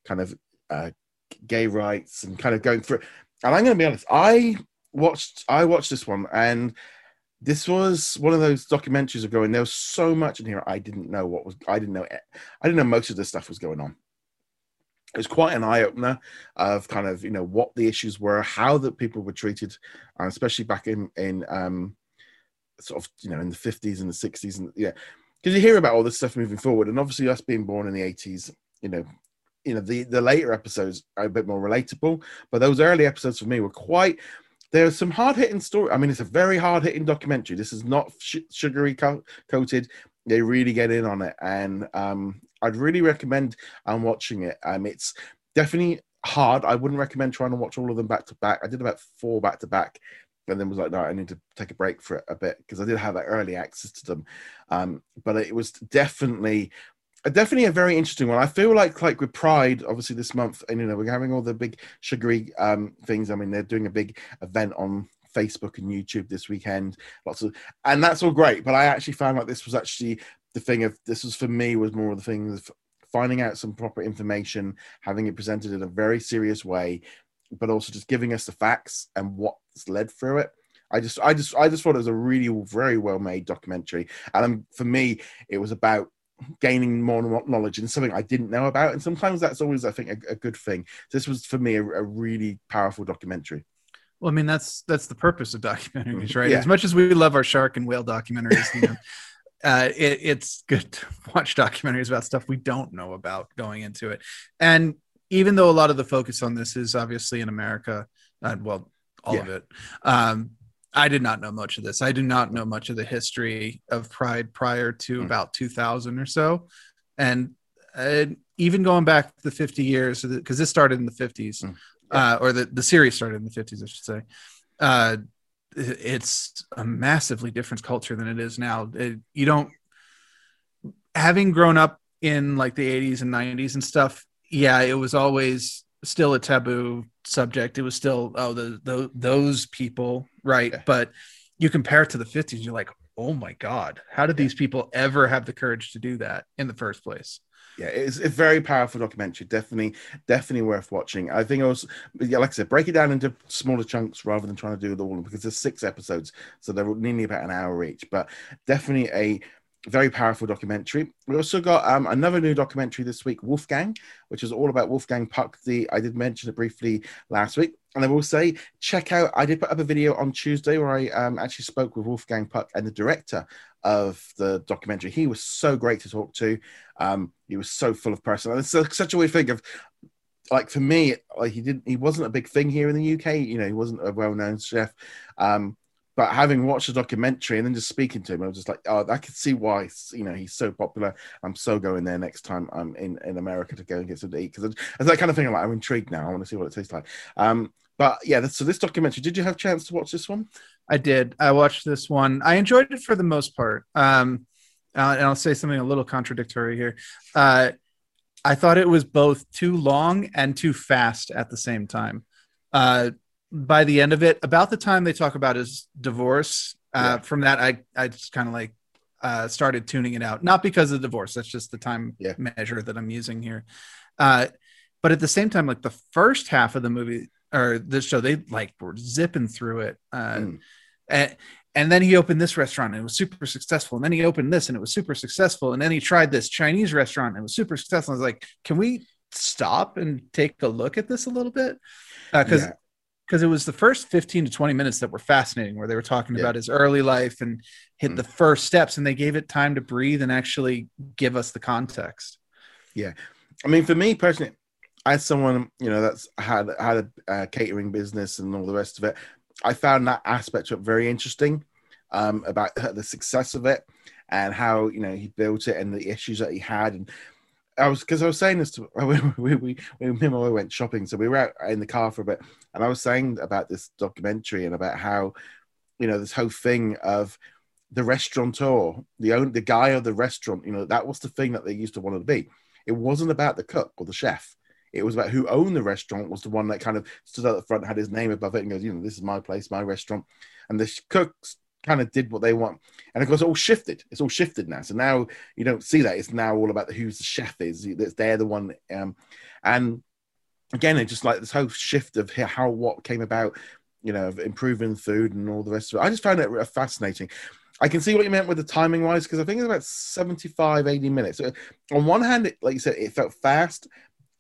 kind of uh, gay rights and kind of going through. And I'm going to be honest, I watched I watched this one and this was one of those documentaries of going there was so much in here I didn't know what was I didn't know I didn't know most of this stuff was going on. It was quite an eye opener of kind of you know what the issues were, how that people were treated, and especially back in in um, sort of you know in the fifties and the sixties and yeah, because you hear about all this stuff moving forward, and obviously us being born in the eighties, you know, you know the the later episodes are a bit more relatable, but those early episodes for me were quite there's some hard hitting story. I mean, it's a very hard hitting documentary. This is not sh- sugary co- coated. They really get in on it, and um, I'd really recommend um, watching it. Um, it's definitely hard. I wouldn't recommend trying to watch all of them back to back. I did about four back to back, and then was like, no, I need to take a break for a bit because I did have that early access to them. Um, but it was definitely definitely a very interesting one. I feel like like with Pride, obviously this month, and you know we're having all the big sugary um, things. I mean, they're doing a big event on Facebook and YouTube this weekend. Lots of, and that's all great. But I actually found like this was actually the thing of this was for me was more of the thing of finding out some proper information, having it presented in a very serious way, but also just giving us the facts and what's led through it. I just, I just, I just thought it was a really very well made documentary, and um, for me, it was about gaining more knowledge and something I didn't know about. And sometimes that's always, I think, a, a good thing. This was for me a, a, really powerful documentary. Well, I mean, that's that's the purpose of documentaries, right? Yeah. As much as we love our shark and whale documentaries, you know, uh, it, it's good to watch documentaries about stuff we don't know about going into it. And even though a lot of the focus on this is obviously in America, uh, well, all Yeah. of it, um, I did not know much of this. I do not know much of the history of Pride prior to Mm. about 2000 or so. And uh, even going back the 50 years, because this started in the 50s, Mm. uh, or the, the series started in the 50s, I should say. It- it's a massively different culture than it is now. It- you don't, having grown up in like the 80s and 90s and stuff, yeah, it was always still a taboo subject. It was still, oh, the, the those people, right? Yeah. But you compare it to the 50s, you're like, oh my God, how did Yeah. these people ever have the courage to do that in the first place? Yeah, it's a very powerful documentary. Definitely, definitely worth watching. I think I was, yeah, like I said, break it down into smaller chunks rather than trying to do it all because there's six episodes, so they're nearly about an hour each. But definitely a very powerful documentary. We also got um, another new documentary this week, Wolfgang, which is all about Wolfgang Puck. The I did mention it briefly last week, and I will say, check out. I did put up a video on Tuesday where I um, actually spoke with Wolfgang Puck and the director of the documentary. He was so great to talk to. Um, he was so full of personality. It's such a weird thing of like for me, like he didn't, he wasn't a big thing here in the UK. You know, he wasn't a well-known chef. Um, but having watched the documentary and then just speaking to him, I was just like, oh, I could see why you know he's so popular. I'm so going there next time I'm in, in America to go and get something to eat because it's that kind of thing. I'm like, I'm intrigued now. I want to see what it tastes like. Um, but yeah, so this documentary, did you have a chance to watch this one? I did. I watched this one. I enjoyed it for the most part. Um, uh, and I'll say something a little contradictory here. Uh, I thought it was both too long and too fast at the same time. Uh, by the end of it, about the time they talk about his divorce, uh, yeah. from that I I just kind of like uh, started tuning it out. Not because of divorce, that's just the time yeah. measure that I'm using here. Uh, but at the same time, like the first half of the movie or the show, they like were zipping through it. Uh, mm. and, and then he opened this restaurant and it was super successful. And then he opened this and it was super successful. And then he tried this Chinese restaurant and it was super successful. I was like, can we stop and take a look at this a little bit? Because uh, yeah because it was the first 15 to 20 minutes that were fascinating where they were talking yeah. about his early life and hit mm. the first steps and they gave it time to breathe and actually give us the context yeah i mean for me personally as someone you know that's had had a uh, catering business and all the rest of it i found that aspect of it very interesting um, about the success of it and how you know he built it and the issues that he had and I was because I was saying this to we, we, we, me and went shopping, so we were out in the car for a bit, and I was saying about this documentary and about how, you know, this whole thing of the restaurateur, the own the guy of the restaurant, you know, that was the thing that they used to want to be. It wasn't about the cook or the chef. It was about who owned the restaurant was the one that kind of stood at the front, had his name above it, and goes, you know, this is my place, my restaurant. And the cooks kind of did what they want. And of course, it all shifted. It's all shifted now. So now you don't see that. It's now all about who's the chef is. That's they're the one. Um, and again, it's just like this whole shift of how what came about. You know, of improving food and all the rest of it. I just found it fascinating. I can see what you meant with the timing wise because I think it's about 75, 80 minutes. So on one hand, it, like you said, it felt fast,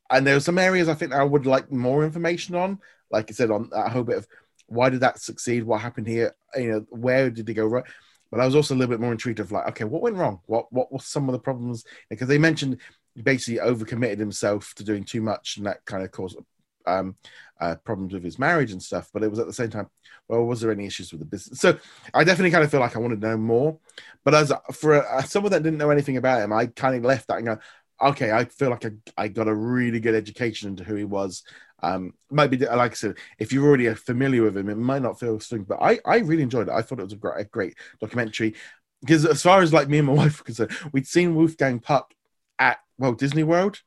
and there were some areas I think I would like more information on. Like I said, on that whole bit of why did that succeed? What happened here? You know, where did they go right? But I was also a little bit more intrigued of like, okay, what went wrong? What what were some of the problems? Because they mentioned he basically overcommitted himself to doing too much, and that kind of caused um, uh, problems with his marriage and stuff. But it was at the same time, well, was there any issues with the business? So I definitely kind of feel like I wanted to know more. But as for someone that didn't know anything about him, I kind of left that and go, okay, I feel like I, I got a really good education into who he was um, might be like I said, if you're already familiar with him, it might not feel strange, But I, I really enjoyed it. I thought it was a great, a great documentary. Because as far as like me and my wife were concerned, we'd seen Wolfgang Puck at well Disney World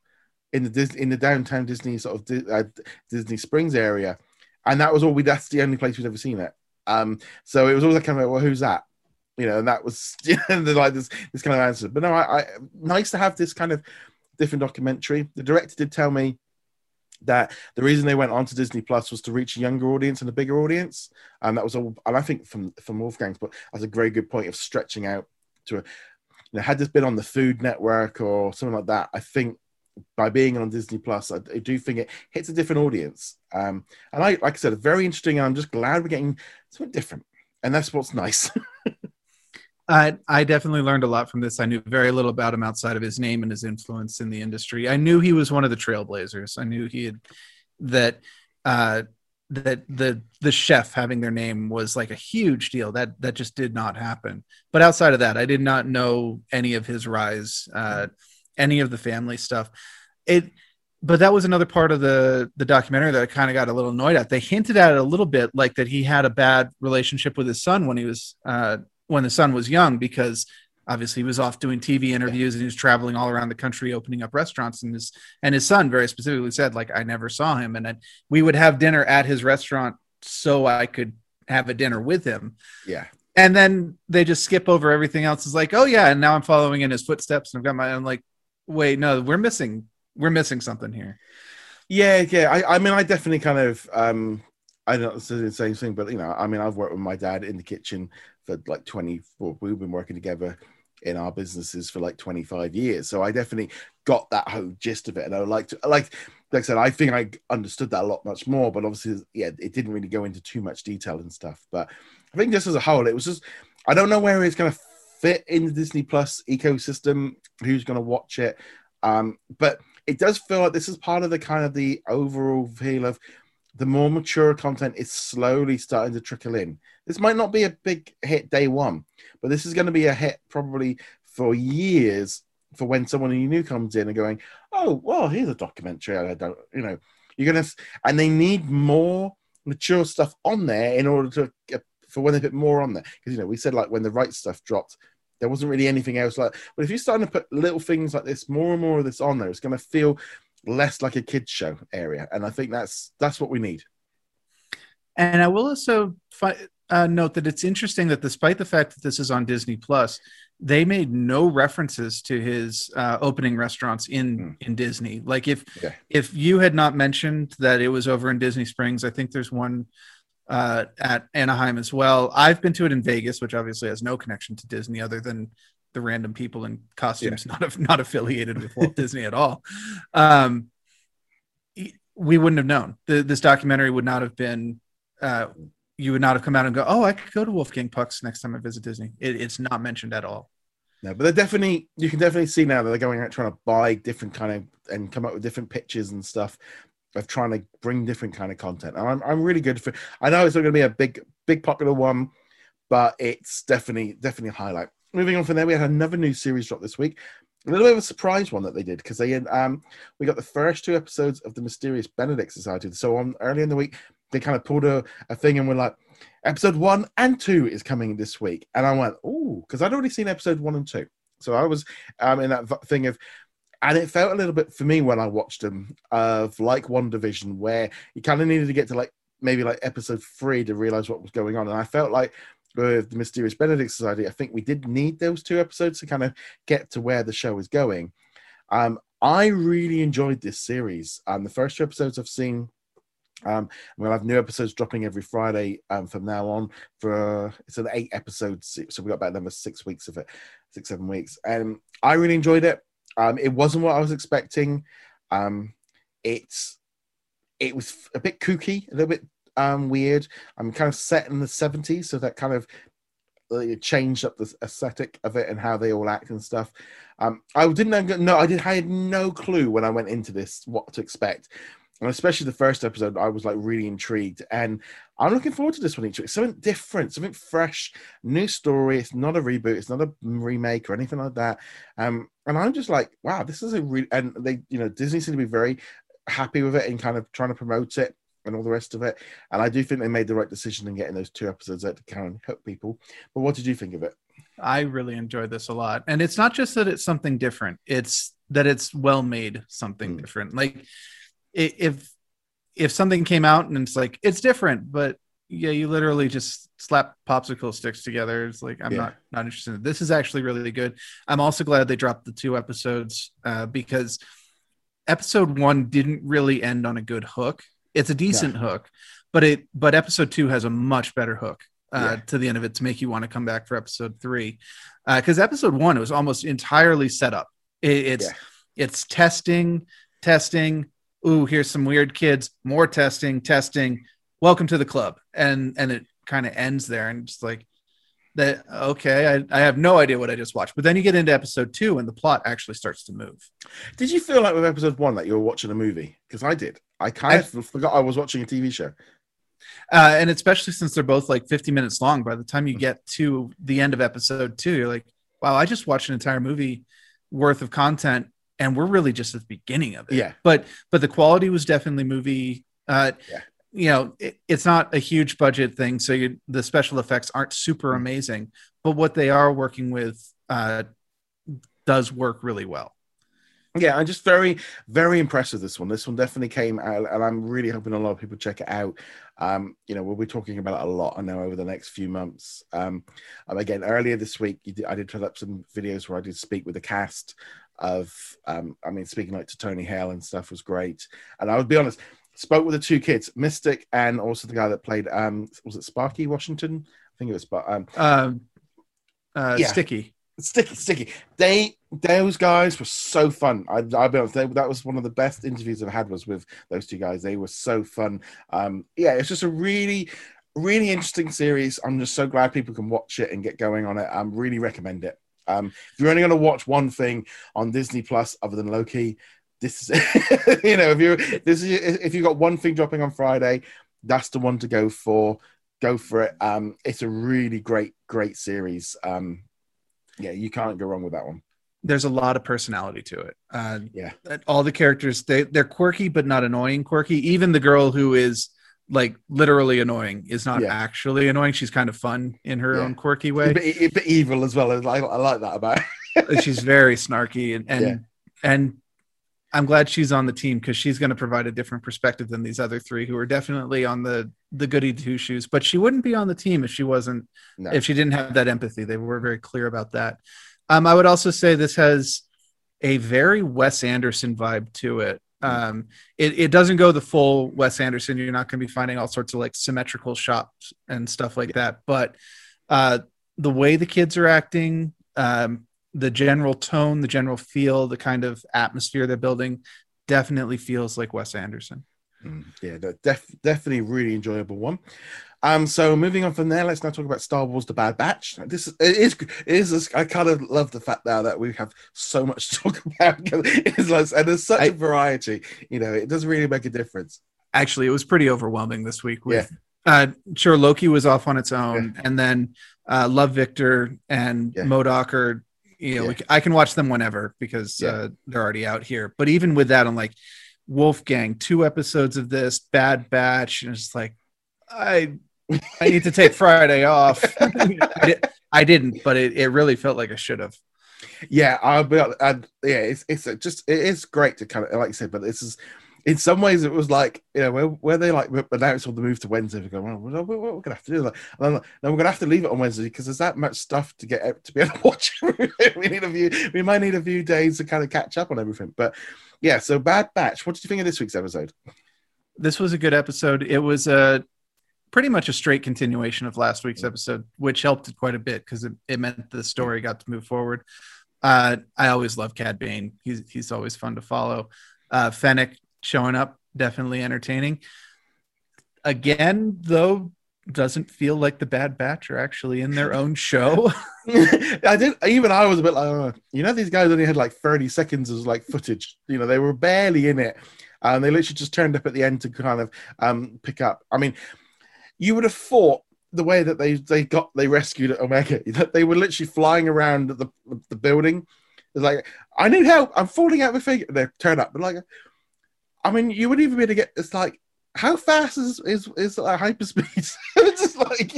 in the in the downtown Disney sort of uh, Disney Springs area, and that was all we. That's the only place we'd ever seen it. Um, so it was always like kind of well, who's that? You know, and that was like this this kind of answer. But no, I, I nice to have this kind of different documentary. The director did tell me that the reason they went on to Disney Plus was to reach a younger audience and a bigger audience. And that was all, and I think from, from Wolfgang's but that's a very good point of stretching out to a, you know, had this been on the Food Network or something like that, I think by being on Disney Plus, I, I do think it hits a different audience. Um, and I, like I said, very interesting. I'm just glad we're getting something different. And that's what's nice. I I definitely learned a lot from this. I knew very little about him outside of his name and his influence in the industry. I knew he was one of the trailblazers. I knew he had that uh, that the the chef having their name was like a huge deal. That that just did not happen. But outside of that, I did not know any of his rise, uh, any of the family stuff. It but that was another part of the the documentary that I kind of got a little annoyed at. They hinted at it a little bit, like that he had a bad relationship with his son when he was uh, when the son was young because obviously he was off doing TV interviews and he was traveling all around the country opening up restaurants and his and his son very specifically said like I never saw him and we would have dinner at his restaurant so I could have a dinner with him. Yeah. And then they just skip over everything else. Is like, oh yeah, and now I'm following in his footsteps and I've got my I'm like, wait, no, we're missing we're missing something here. Yeah, yeah. I, I mean I definitely kind of um I don't say the same thing, but you know, I mean, I've worked with my dad in the kitchen for like 24 we've been working together in our businesses for like 25 years. So i definitely got that whole gist of it. And i like to like like i said i think i understood that a lot much more but obviously yeah it didn't really go into too much detail and stuff. But i think just as a whole it was just i don't know where it's going to fit in the disney plus ecosystem who's going to watch it. Um but it does feel like this is part of the kind of the overall feel of the more mature content is slowly starting to trickle in. This might not be a big hit day one, but this is going to be a hit probably for years for when someone new comes in and going, oh, well, here's a documentary. I don't, you know, you're going to, and they need more mature stuff on there in order to uh, for when they put more on there. Because, you know, we said like when the right stuff dropped, there wasn't really anything else like, but if you're starting to put little things like this, more and more of this on there, it's going to feel less like a kids show area. And I think that's, that's what we need. And I will also fi- uh, note that it's interesting that despite the fact that this is on Disney Plus, they made no references to his uh, opening restaurants in mm. in Disney. Like if yeah. if you had not mentioned that it was over in Disney Springs, I think there's one uh, at Anaheim as well. I've been to it in Vegas, which obviously has no connection to Disney other than the random people in costumes, yeah. not not affiliated with Walt Disney at all. Um, we wouldn't have known. The, this documentary would not have been uh, you would not have come out and go, oh, I could go to Wolfgang Puck's next time I visit Disney. It, it's not mentioned at all. No, but they're definitely you can definitely see now that they're going out trying to buy different kind of and come up with different pictures and stuff of trying to bring different kind of content. And I'm I'm really good for. I know it's not going to be a big big popular one, but it's definitely definitely a highlight. Moving on from there, we had another new series drop this week. A little bit of a surprise one that they did because they um we got the first two episodes of the Mysterious Benedict Society. So on early in the week, they kind of pulled a, a thing and we're like, episode one and two is coming this week. And I went, oh, because I'd already seen episode one and two. So I was um, in that thing of, and it felt a little bit for me when I watched them of like WandaVision, where you kind of needed to get to like maybe like episode three to realize what was going on. And I felt like with the Mysterious Benedict Society, I think we did need those two episodes to kind of get to where the show is going. Um, I really enjoyed this series. Um, the first two episodes I've seen um, we'll have new episodes dropping every Friday um, from now on. For uh, it's an eight episodes, so we got about another six weeks of it, six seven weeks, and I really enjoyed it. Um, it wasn't what I was expecting. Um, it's it was a bit kooky, a little bit um, weird. I'm kind of set in the 70s, so that kind of changed up the aesthetic of it and how they all act and stuff. Um, I didn't know. I did. I had no clue when I went into this what to expect and especially the first episode, I was like really intrigued. And I'm looking forward to this one each week. Something different, something fresh, new story. It's not a reboot, it's not a remake or anything like that. Um, and I'm just like, wow, this is a really and they, you know, Disney seem to be very happy with it and kind of trying to promote it and all the rest of it. And I do think they made the right decision in getting those two episodes out to kind of help people. But what did you think of it? I really enjoyed this a lot. And it's not just that it's something different, it's that it's well made something mm. different. Like if if something came out and it's like it's different, but yeah, you literally just slap popsicle sticks together. It's like I'm yeah. not not interested. In this is actually really good. I'm also glad they dropped the two episodes uh, because episode one didn't really end on a good hook. It's a decent yeah. hook, but it but episode two has a much better hook uh, yeah. to the end of it to make you want to come back for episode three. Because uh, episode one it was almost entirely set up. It, it's it's testing, testing, ooh, here's some weird kids, more testing, testing. Welcome to the club. And and it kind of ends there and just like that okay, I, I have no idea what I just watched. But then you get into episode two and the plot actually starts to move. Did you feel like with episode one that you were watching a movie? Because I did. I kind I, of forgot I was watching a TV show. Uh, and especially since they're both like 50 minutes long, by the time you get to the end of episode two, you're like, wow, I just watched an entire movie worth of content and we're really just at the beginning of it. Yeah. But but the quality was definitely movie. Uh, yeah. You know, it, it's not a huge budget thing, so you, the special effects aren't super mm-hmm. amazing, but what they are working with uh, does work really well. Yeah, I'm just very, very impressed with this one. This one definitely came out, and I'm really hoping a lot of people check it out. Um, you know, we'll be talking about it a lot, I know, over the next few months. Um, again, earlier this week, did, I did put up some videos where I did speak with the cast of um, I mean, speaking like to Tony Hale and stuff was great. And I would be honest, spoke with the two kids, Mystic and also the guy that played um was it Sparky Washington? I think it was but um, um uh, yeah. Sticky. Sticky, sticky. They those guys were so fun. I, I'll be honest, they, that was one of the best interviews I've had was with those two guys. They were so fun. Um, yeah, it's just a really, really interesting series. I'm just so glad people can watch it and get going on it. I um, really recommend it. Um, if you're only going to watch one thing on Disney Plus other than Loki, this is you know if you this is if you got one thing dropping on Friday, that's the one to go for. Go for it. Um, it's a really great, great series. Um, yeah, you can't go wrong with that one. There's a lot of personality to it. Uh, Yeah. all the characters they they're quirky but not annoying quirky. Even the girl who is like literally annoying is not Yeah. actually annoying. She's kind of fun in her Yeah. own quirky way. bit, a bit evil as well. I, I like that about. she's very snarky and and Yeah. and I'm glad she's on the team because she's going to provide a different perspective than these other three who are definitely on the the goody two shoes. But she wouldn't be on the team if she wasn't No. if she didn't have that empathy. They were very clear about that. Um, I would also say this has a very Wes Anderson vibe to it. Um, it, it doesn't go the full Wes Anderson. You're not going to be finding all sorts of like symmetrical shots and stuff like that. But uh, the way the kids are acting, um, the general tone, the general feel, the kind of atmosphere they're building definitely feels like Wes Anderson. Mm, yeah, no, def- definitely really enjoyable one. Um, so moving on from there, let's now talk about Star Wars: The Bad Batch. This is it is it is. I kind of love the fact now that we have so much to talk about. It's like, and there's such I- a variety. You know, it doesn't really make a difference. actually it was pretty overwhelming this week with uh sure loki was off on its own and then uh love victor and Yeah. MODOK are you know Yeah. i can watch them whenever because Yeah. uh they're already out here but even with that i'm like wolfgang two episodes of this bad batch and it's like i i need to take friday off I, di- I didn't but it, it really felt like i should have Yeah, I'll be. And yeah, it's it's a- just it is great to kind of like you said, but this is. In some ways, it was like you know where, where they like announced all the move to Wednesday. We go, well, what, what, we're gonna have to do? Like, and then, then we're gonna have to leave it on Wednesday because there's that much stuff to get to be able to watch. we need a few. We might need a few days to kind of catch up on everything. But yeah, so Bad Batch. What did you think of this week's episode? this was a good episode. It was a pretty much a straight continuation of last week's episode, which helped it quite a bit because it, it meant the story got to move forward. Uh, I always love Cad Bane. He's he's always fun to follow. Uh, Fennec showing up, definitely entertaining. Again, though, doesn't feel like the Bad Batch are actually in their own show. I did. Even I was a bit like, oh, you know, these guys only had like 30 seconds of like footage. You know, they were barely in it, and they literally just turned up at the end to kind of um pick up. I mean, you would have thought the way that they they got they rescued at Omega that they were literally flying around the the building. It's like, I need help. I'm falling out of my thing. They turn up, but like, I mean, you wouldn't even be able to get. It's like. How fast is is is uh, hyperspeed? it's just like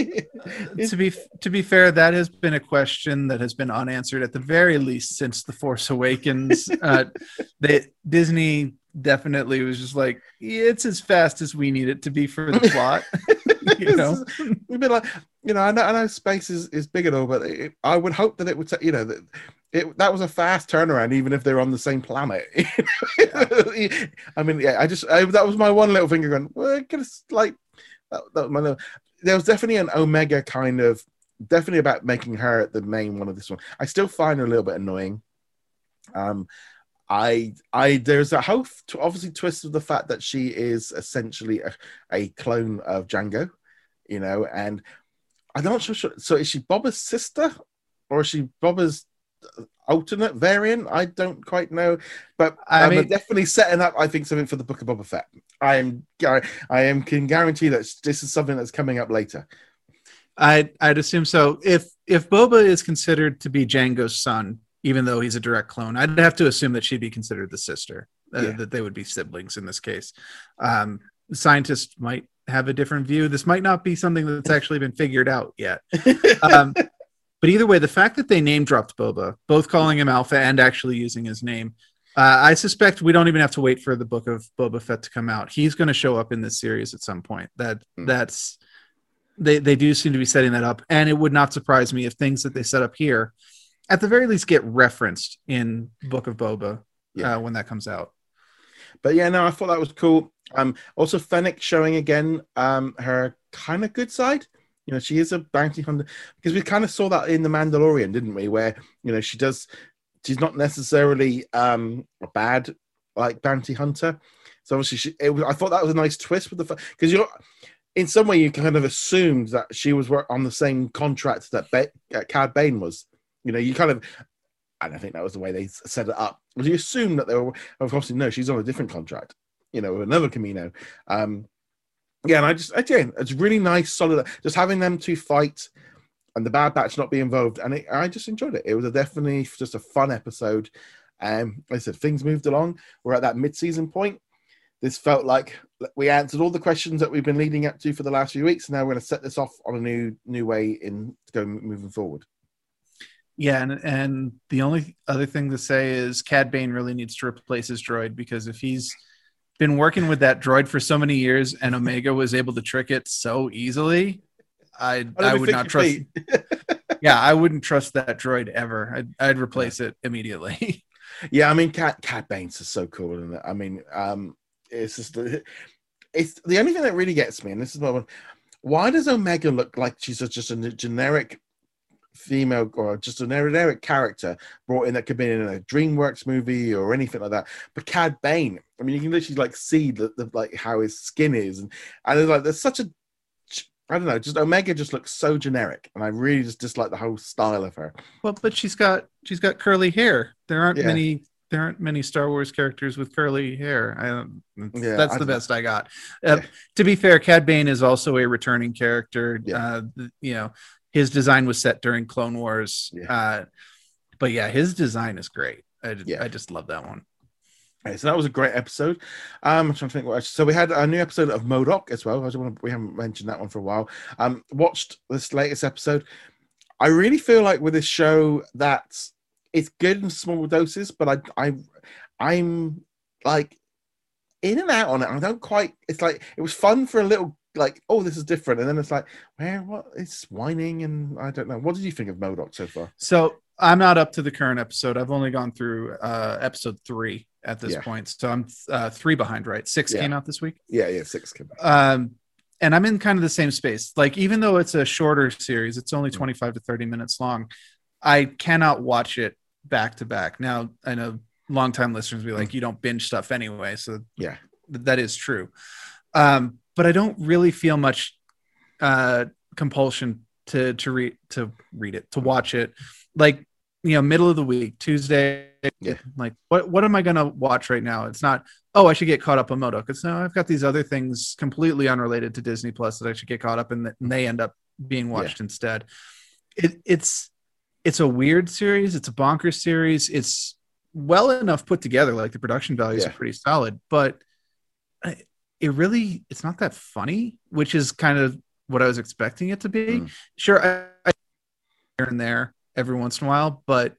to be to be fair, that has been a question that has been unanswered at the very least since the Force Awakens. uh, they Disney definitely was just like, it's as fast as we need it to be for the plot. you know, we've been like, you know, I know, I know space is, is big and all, but it, I would hope that it would, ta- you know, that it that was a fast turnaround, even if they're on the same planet. I mean, yeah, I just I, that was my one little finger going. Well, just like that, that my little, there was definitely an Omega kind of definitely about making her the main one of this one. I still find her a little bit annoying. Um, I I there's a whole t- obviously twist of the fact that she is essentially a, a clone of Jango, you know, and I'm not sure. So is she Boba's sister or is she Boba's alternate variant? I don't quite know, but I I'm mean- definitely setting up. I think something for the Book of Boba Fett. I am I, I am can guarantee that this is something that's coming up later. I I'd assume so. If if Boba is considered to be Jango's son, even though he's a direct clone, I'd have to assume that she'd be considered the sister. Uh, Yeah. That they would be siblings in this case. Um, scientists might have a different view. This might not be something that's actually been figured out yet. um, but either way, the fact that they name dropped Boba, both calling him Alpha and actually using his name, uh, I suspect we don't even have to wait for the book of Boba Fett to come out. He's going to show up in this series at some point. That Hmm. that's they they do seem to be setting that up, and it would not surprise me if things that they set up here, at the very least, get referenced in Book of Boba Yeah. uh, when that comes out. But yeah, no, I thought that was cool. Um, also Fennec showing again um her kind of good side. You know, she is a bounty hunter because we kind of saw that in the Mandalorian, didn't we? Where you know she does, she's not necessarily um a bad like bounty hunter. So obviously, she, it was, I thought that was a nice twist with the because you're in some way you kind of assumed that she was on the same contract that ba- uh, Cad Bane was. You know, you kind of and I think that was the way they set it up. Was you assume that they were, of course, no, she's on a different contract, you know, with another Kamino. Um, yeah, and I just again, it's really nice, solid. Just having them to fight and the Bad Batch not be involved, and it, I just enjoyed it. It was definitely just a fun episode. Um, like I said, things moved along. We're at that mid-season point. This felt like we answered all the questions that we've been leading up to for the last few weeks. Now we're going to set this off on a new new way in going moving forward. Yeah, and and the only other thing to say is Cad Bane really needs to replace his droid because if he's been working with that droid for so many years and Omega was able to trick it so easily, I I would not trust. yeah, I wouldn't trust that droid ever. I'd, I'd replace yeah. it immediately. yeah, I mean, Cat Cad Bane's is so cool, and I mean, um, it's just it's the only thing that really gets me, and this is my one. Why does Omega look like she's just a generic female or just an generic character brought in that could be in a DreamWorks movie or anything like that. But Cad Bane, I mean, you can literally like see the, the like how his skin is, and and it's like there's such a I don't know, just Omega just looks so generic, and I really just dislike the whole style of her. Well, but she's got she's got curly hair. There aren't yeah. many there aren't many Star Wars characters with curly hair. I, yeah, that's I, the best I got. Uh, yeah. To be fair, Cad Bane is also a returning character. Yeah. Uh, you know, his design was set during Clone Wars. Yeah. Uh, but yeah, his design is great. I, yeah. I just love that one. Okay, so that was a great episode. Um, I'm trying to think what. So we had a new episode of MODOK as well. I just want to, we haven't mentioned that one for a while. Um, watched this latest episode. I really feel like with this show that it's good in small doses, but I, I, I'm like in and out on it. I don't quite. It's like it was fun for a little like, oh, this is different, and then it's like, where what? It's whining, and I don't know. What did you think of MODOK so far? So I'm not up to the current episode. I've only gone through uh, episode three at this yeah. point, so I'm uh, three behind. Right, six yeah. came out this week. Yeah, yeah, six came out. Um, and I'm in kind of the same space. Like, even though it's a shorter series, it's only mm. 25 to 30 minutes long. I cannot watch it back to back. Now, I know longtime listeners be like, mm. you don't binge stuff anyway, so yeah, that is true. Um, but I don't really feel much uh, compulsion to to read to read it to watch it. Like you know, middle of the week, Tuesday. Yeah. Like what what am I gonna watch right now? It's not. Oh, I should get caught up on MODOK. It's no. I've got these other things completely unrelated to Disney Plus that I should get caught up in, and they end up being watched yeah. instead. It, it's it's a weird series. It's a bonkers series. It's well enough put together. Like the production values yeah. are pretty solid, but it really it's not that funny, which is kind of what I was expecting it to be. Mm. Sure, I, I here and there every once in a while, but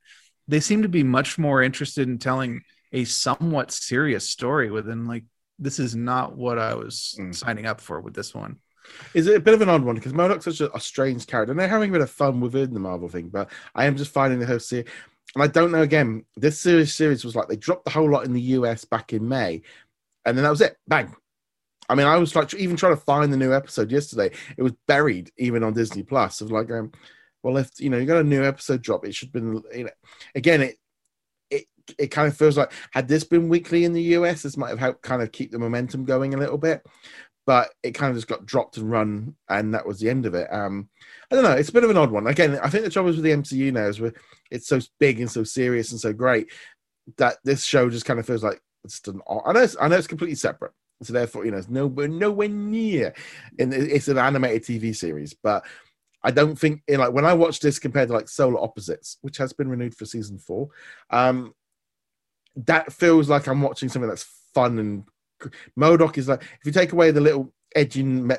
they seem to be much more interested in telling a somewhat serious story within like this is not what I was mm. signing up for with this one. Is it a bit of an odd one because MODOK's such a, a, strange character and they're having a bit of fun within the Marvel thing, but I am just finding the whole series. And I don't know again, this series series was like they dropped the whole lot in the US back in May, and then that was it. Bang. I mean, I was like even trying to find the new episode yesterday. It was buried even on Disney Plus. Of like, um, well, if you know you got a new episode drop, it should have been. You know, again, it it it kind of feels like had this been weekly in the US, this might have helped kind of keep the momentum going a little bit. But it kind of just got dropped and run, and that was the end of it. Um, I don't know. It's a bit of an odd one. Again, I think the trouble is with the MCU now is it's so big and so serious and so great that this show just kind of feels like it's an. I know. It's, I know it's completely separate so therefore, you know, it's nowhere nowhere near. And it's an animated TV series, but I don't think in like when I watch this compared to like Solar Opposites, which has been renewed for season four, um, that feels like I'm watching something that's fun and MODOK is like if you take away the little edging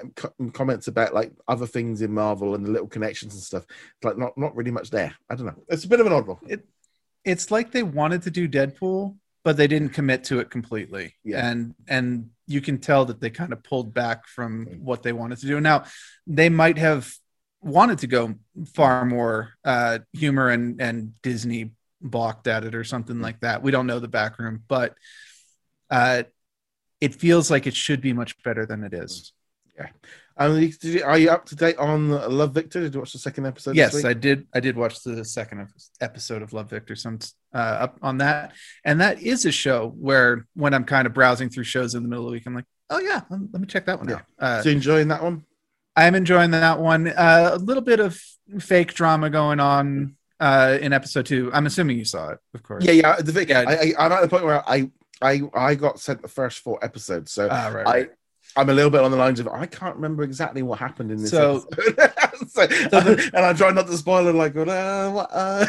comments about like other things in Marvel and the little connections and stuff, it's like not not really much there. I don't know. It's a bit of an odd one. It, it's like they wanted to do Deadpool, but they didn't commit to it completely. Yeah. And and you can tell that they kind of pulled back from what they wanted to do. Now, they might have wanted to go far more uh, humor and and Disney balked at it or something like that. We don't know the backroom, but uh, it feels like it should be much better than it is. Yeah. Um, you, are you up to date on Love Victor? Did you watch the second episode? Yes, I did. I did watch the second episode of Love Victor. So I'm uh, up on that, and that is a show where when I'm kind of browsing through shows in the middle of the week, I'm like, oh yeah, let me check that one yeah. out. Uh, so enjoying that one? I'm enjoying that one. Uh, a little bit of fake drama going on uh, in episode two. I'm assuming you saw it, of course. Yeah, yeah. The Yeah. I, I'm at the point where I, I, I got sent the first four episodes, so Ah, right, I, right. I'm a little bit on the lines of I can't remember exactly what happened in this So- episode, so, the- and I try not to spoil it. Like, uh, what, uh.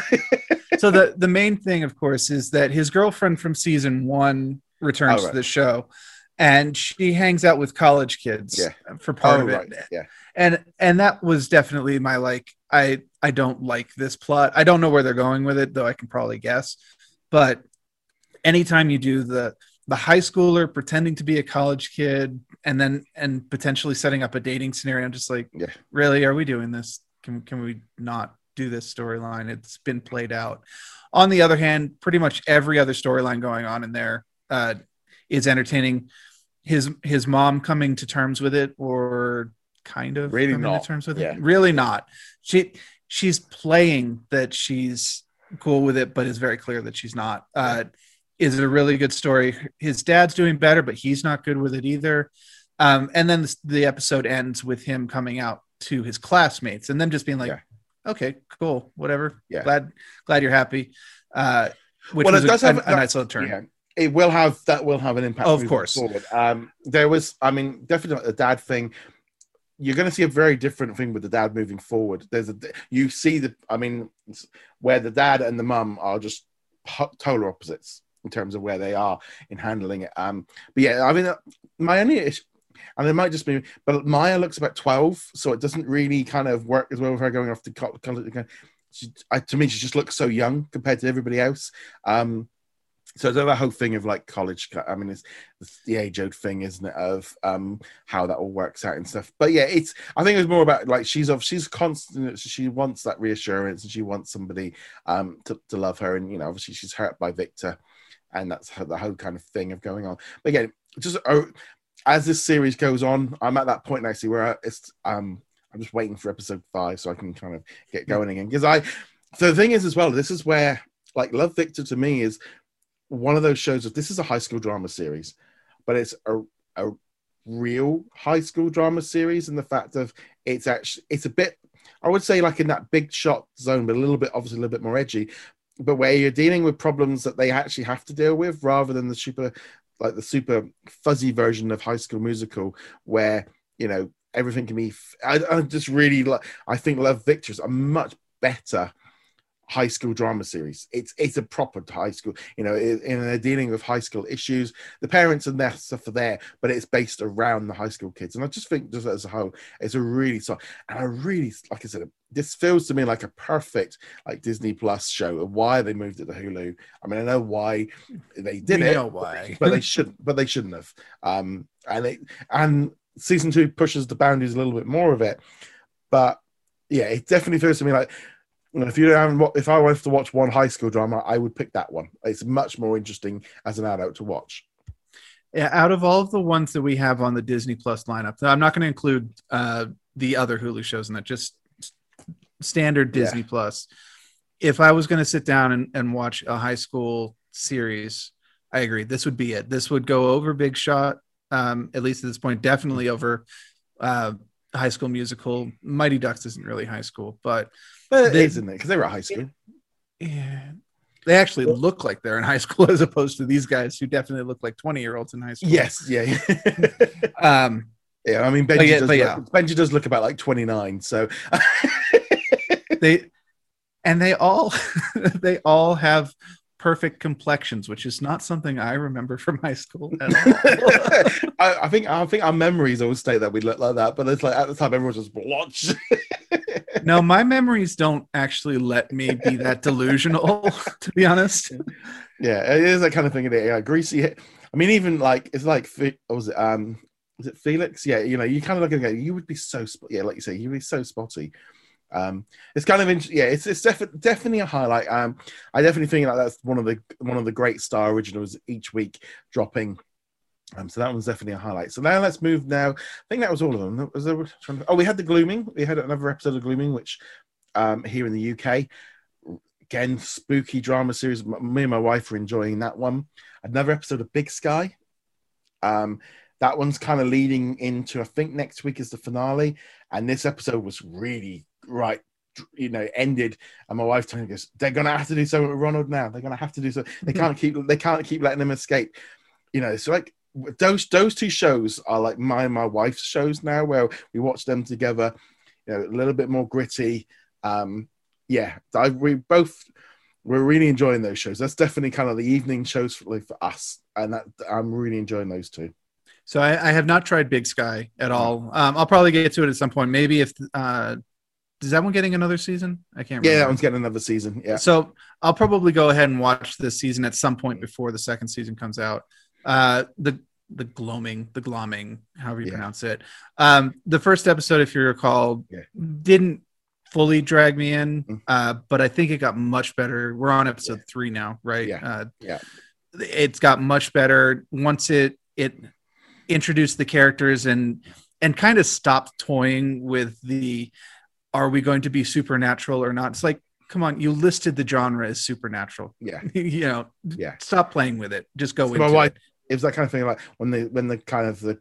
so the the main thing, of course, is that his girlfriend from season one returns Oh, right. to the show, and she hangs out with college kids Yeah. for part oh, of it. right, yeah, and and that was definitely my like i i don't like this plot i don't know where they're going with it though i can probably guess but anytime you do the the high schooler pretending to be a college kid and then and potentially setting up a dating scenario. I'm just like Yeah. really? Are we doing this? Can, can we not do this storyline? It's been played out. On the other hand pretty much every other storyline going on in there uh, is entertaining. His his mom coming to terms with it or kind of Really coming not. to terms with Yeah. it really not. She she's playing that she's cool with it but it's very clear that she's not. Uh is a really good story his dad's doing better but he's not good with it either um and then the, the episode ends with him coming out to his classmates and them just being like Yeah. okay cool whatever Yeah. glad glad you're happy uh which Well, it a, does have- a, a nice little turn yeah. It will have that will have an impact. Of course. forward. Um, there was, I mean, definitely the dad thing. You're going to see a very different thing with the dad moving forward. There's a you see the, I mean, where the dad and the mum are just po- total opposites in terms of where they are in handling it. Um, but yeah, I mean, uh, my only issue, and it might just be, but Maya looks about 12, so it doesn't really kind of work as well with her going off to college. She, I, to me, she just looks so young compared to everybody else. Um, so there's that whole thing of like college. I mean, it's, it's the age old thing, isn't it? Of um, how that all works out and stuff. But yeah, it's. I think it's more about like she's of she's constant. She wants that reassurance and she wants somebody um to, to love her. And you know, obviously she's hurt by Victor, and that's the whole kind of thing of going on. But again, just oh, as this series goes on, I'm at that point actually where I, it's um I'm just waiting for episode five so I can kind of get going again because I. So the thing is as well, this is where like Love Victor to me is one of those shows of this is a high school drama series, but it's a, a real high school drama series and the fact of it's actually it's a bit I would say like in that big shot zone, but a little bit obviously a little bit more edgy, but where you're dealing with problems that they actually have to deal with rather than the super like the super fuzzy version of High School Musical where you know everything can be. I, I just really like. I think Love Victor is a much better high school drama series. It's it's a proper high school, you know, it, and they're dealing with high school issues. The parents and their stuff are there, but it's based around the high school kids. And I just think, just as a whole, it's a really so. And I really, like I said, this feels to me like a perfect like Disney Plus show. Of why they moved it to Hulu. I mean, I know why they did We it, know why. but they shouldn't. But they shouldn't have. Um, and it and season two pushes the boundaries a little bit more of it. But yeah, it definitely feels to me like if you haven't, if I wanted to watch one high school drama, I would pick that one. It's much more interesting as an adult to watch. Yeah, out of all of the ones that we have on the Disney Plus lineup, I'm not going to include uh, the other Hulu shows in that, just standard Yeah. Disney Plus. If I was going to sit down and, and watch a high school series, I agree. This would be it. This would go over Big Shot, um, at least at this point, definitely over uh, High School Musical. Mighty Ducks isn't really high school, but But They- is, isn't it? Because they were at high school. yeah, they actually look like they're in high school as opposed to these guys who definitely look like 20 year olds in high school. Yes, yeah, Um, yeah. I mean, Benji, yeah- does look, yeah. Benji does look about like twenty nine. So they and they all they all have perfect complexions which is not something i remember from high school at all. I, I think I think our memories always state that we look like that, but it's like at the time everyone was just blotched. no my memories don't actually let me be that delusional to be honest yeah, it is that kind of thing. Yeah, greasy. I mean, even like it's like what was it? Um, was it Felix? Yeah, you know, you kind of look at it, you would be so yeah, like you say, you'd be so spotty. Um, it's kind of interesting. Yeah, it's it's defi- definitely a highlight. Um, I definitely think like that's one of the one of the great star originals each week dropping. Um, so that one's definitely a highlight. So now let's move. Now, I think that was all of them. Was there, oh, we had the Gloaming. We had another episode of Gloaming, which um, here in the UK, again, spooky drama series. Me and my wife were enjoying that one. Another episode of Big Sky. Um, that one's kind of leading into. I think next week is the finale, and this episode was really right you know ended, and my wife telling us they're gonna have to do something with Ronald now. They're gonna have to do so. They can't keep they can't keep letting him escape. You know, so like those those two shows are like my and my wife's shows now, where we watch them together. You know, a little bit more gritty. Um, yeah, I, we both we're really enjoying those shows. That's definitely kind of the evening shows for, for us, and that I'm really enjoying those two. So I, I have not tried Big Sky at all. Um, I'll probably get to it at some point. Maybe if uh, is that one getting another season? I can't. Yeah, that one's getting another season. Yeah. So I'll probably go ahead and watch this season at some point before the second season comes out. Uh, the the gloaming, the gloaming, however you Yeah. pronounce it. Um, the first episode, if you recall, Yeah. didn't fully drag me in, Mm. uh, but I think it got much better. We're on episode three now, right? Yeah. Uh, Yeah. It's got much better once it it introduced the characters and and kind of stopped toying with the are we going to be supernatural or not? It's like, come on, you listed the genre as supernatural. Yeah. you know, Yeah. stop playing with it. Just go So into my wife, it. it was that kind of thing like when the when the kind of the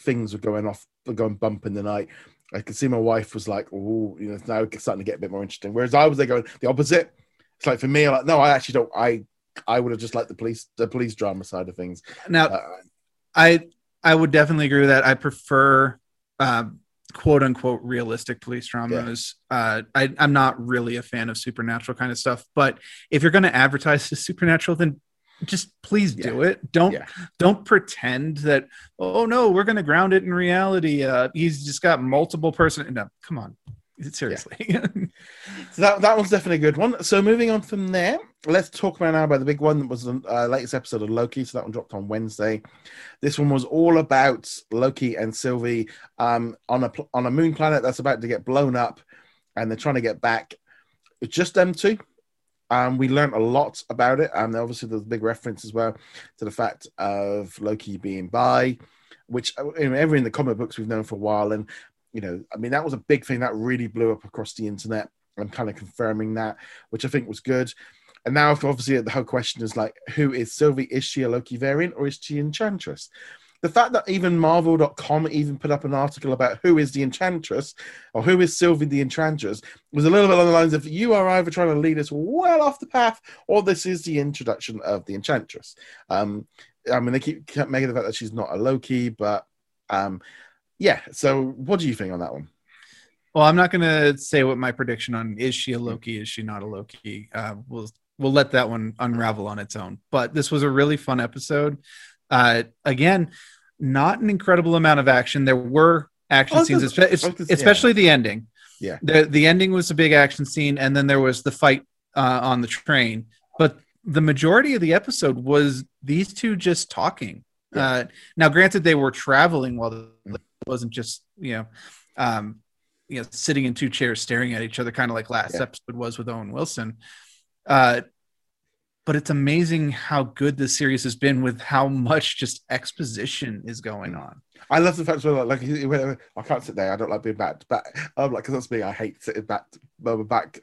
things were going off, were going bump in the night. I could see my wife was like, "Oh, you know, it's now it's starting to get a bit more interesting." Whereas I was there going the opposite. It's like for me, like, no, I actually don't. I I would have just liked the police the police drama side of things. Now, Uh, I I would definitely agree with that. I prefer um, quote unquote realistic police dramas. Uh, I, I'm not really a fan of supernatural kind of stuff. But if you're going to advertise to supernatural, then just please do it. Don't Yeah. don't pretend that oh no, we're going to ground it in reality. Uh, he's just got multiple person. No, come on, seriously. So that, that one's definitely a good one. So moving on from there, let's talk about now about the big one that was the uh, latest episode of Loki. So that one dropped on Wednesday. This one was all about Loki and Sylvie um, on a on a moon planet that's about to get blown up, and they're trying to get back. It's just them two. Um, we learned a lot about it, and obviously there's a big reference as well to the fact of Loki being bi, which uh, you know, every in the comic books we've known for a while, and you know, I mean that was a big thing that really blew up across the internet. I'm kind of confirming that, which I think was good. And now, obviously, the whole question is like, who is Sylvie? Is she a Loki variant or is she Enchantress? The fact that even Marvel.com even put up an article about who is the Enchantress or who is Sylvie the Enchantress was a little bit along the lines of you are either trying to lead us well off the path or this is the introduction of the Enchantress. Um, I mean, they keep, keep making the fact that she's not a Loki, but um, yeah. So, what do you think on that one? Well, I'm not going to say what my prediction on is she a Loki, is she not a Loki. Uh, we'll we'll let that one unravel on its own. But this was a really fun episode. Uh, again, not an incredible amount of action. There were action Oh, scenes, this- espe- oh, yeah. especially the ending. Yeah. the the ending was a big action scene, and then there was the fight uh, on the train. But the majority of the episode was these two just talking. Yeah. Uh, now, granted, they were traveling while the, wasn't just you know. Um, you know, sitting in two chairs staring at each other, kind of like last Yeah. episode was with Owen Wilson. Uh, but it's amazing how good this series has been with how much just exposition is going on. I love the fact well, like, I can't sit there. I don't like being back back. I'm like, because that's me. I hate sitting back, back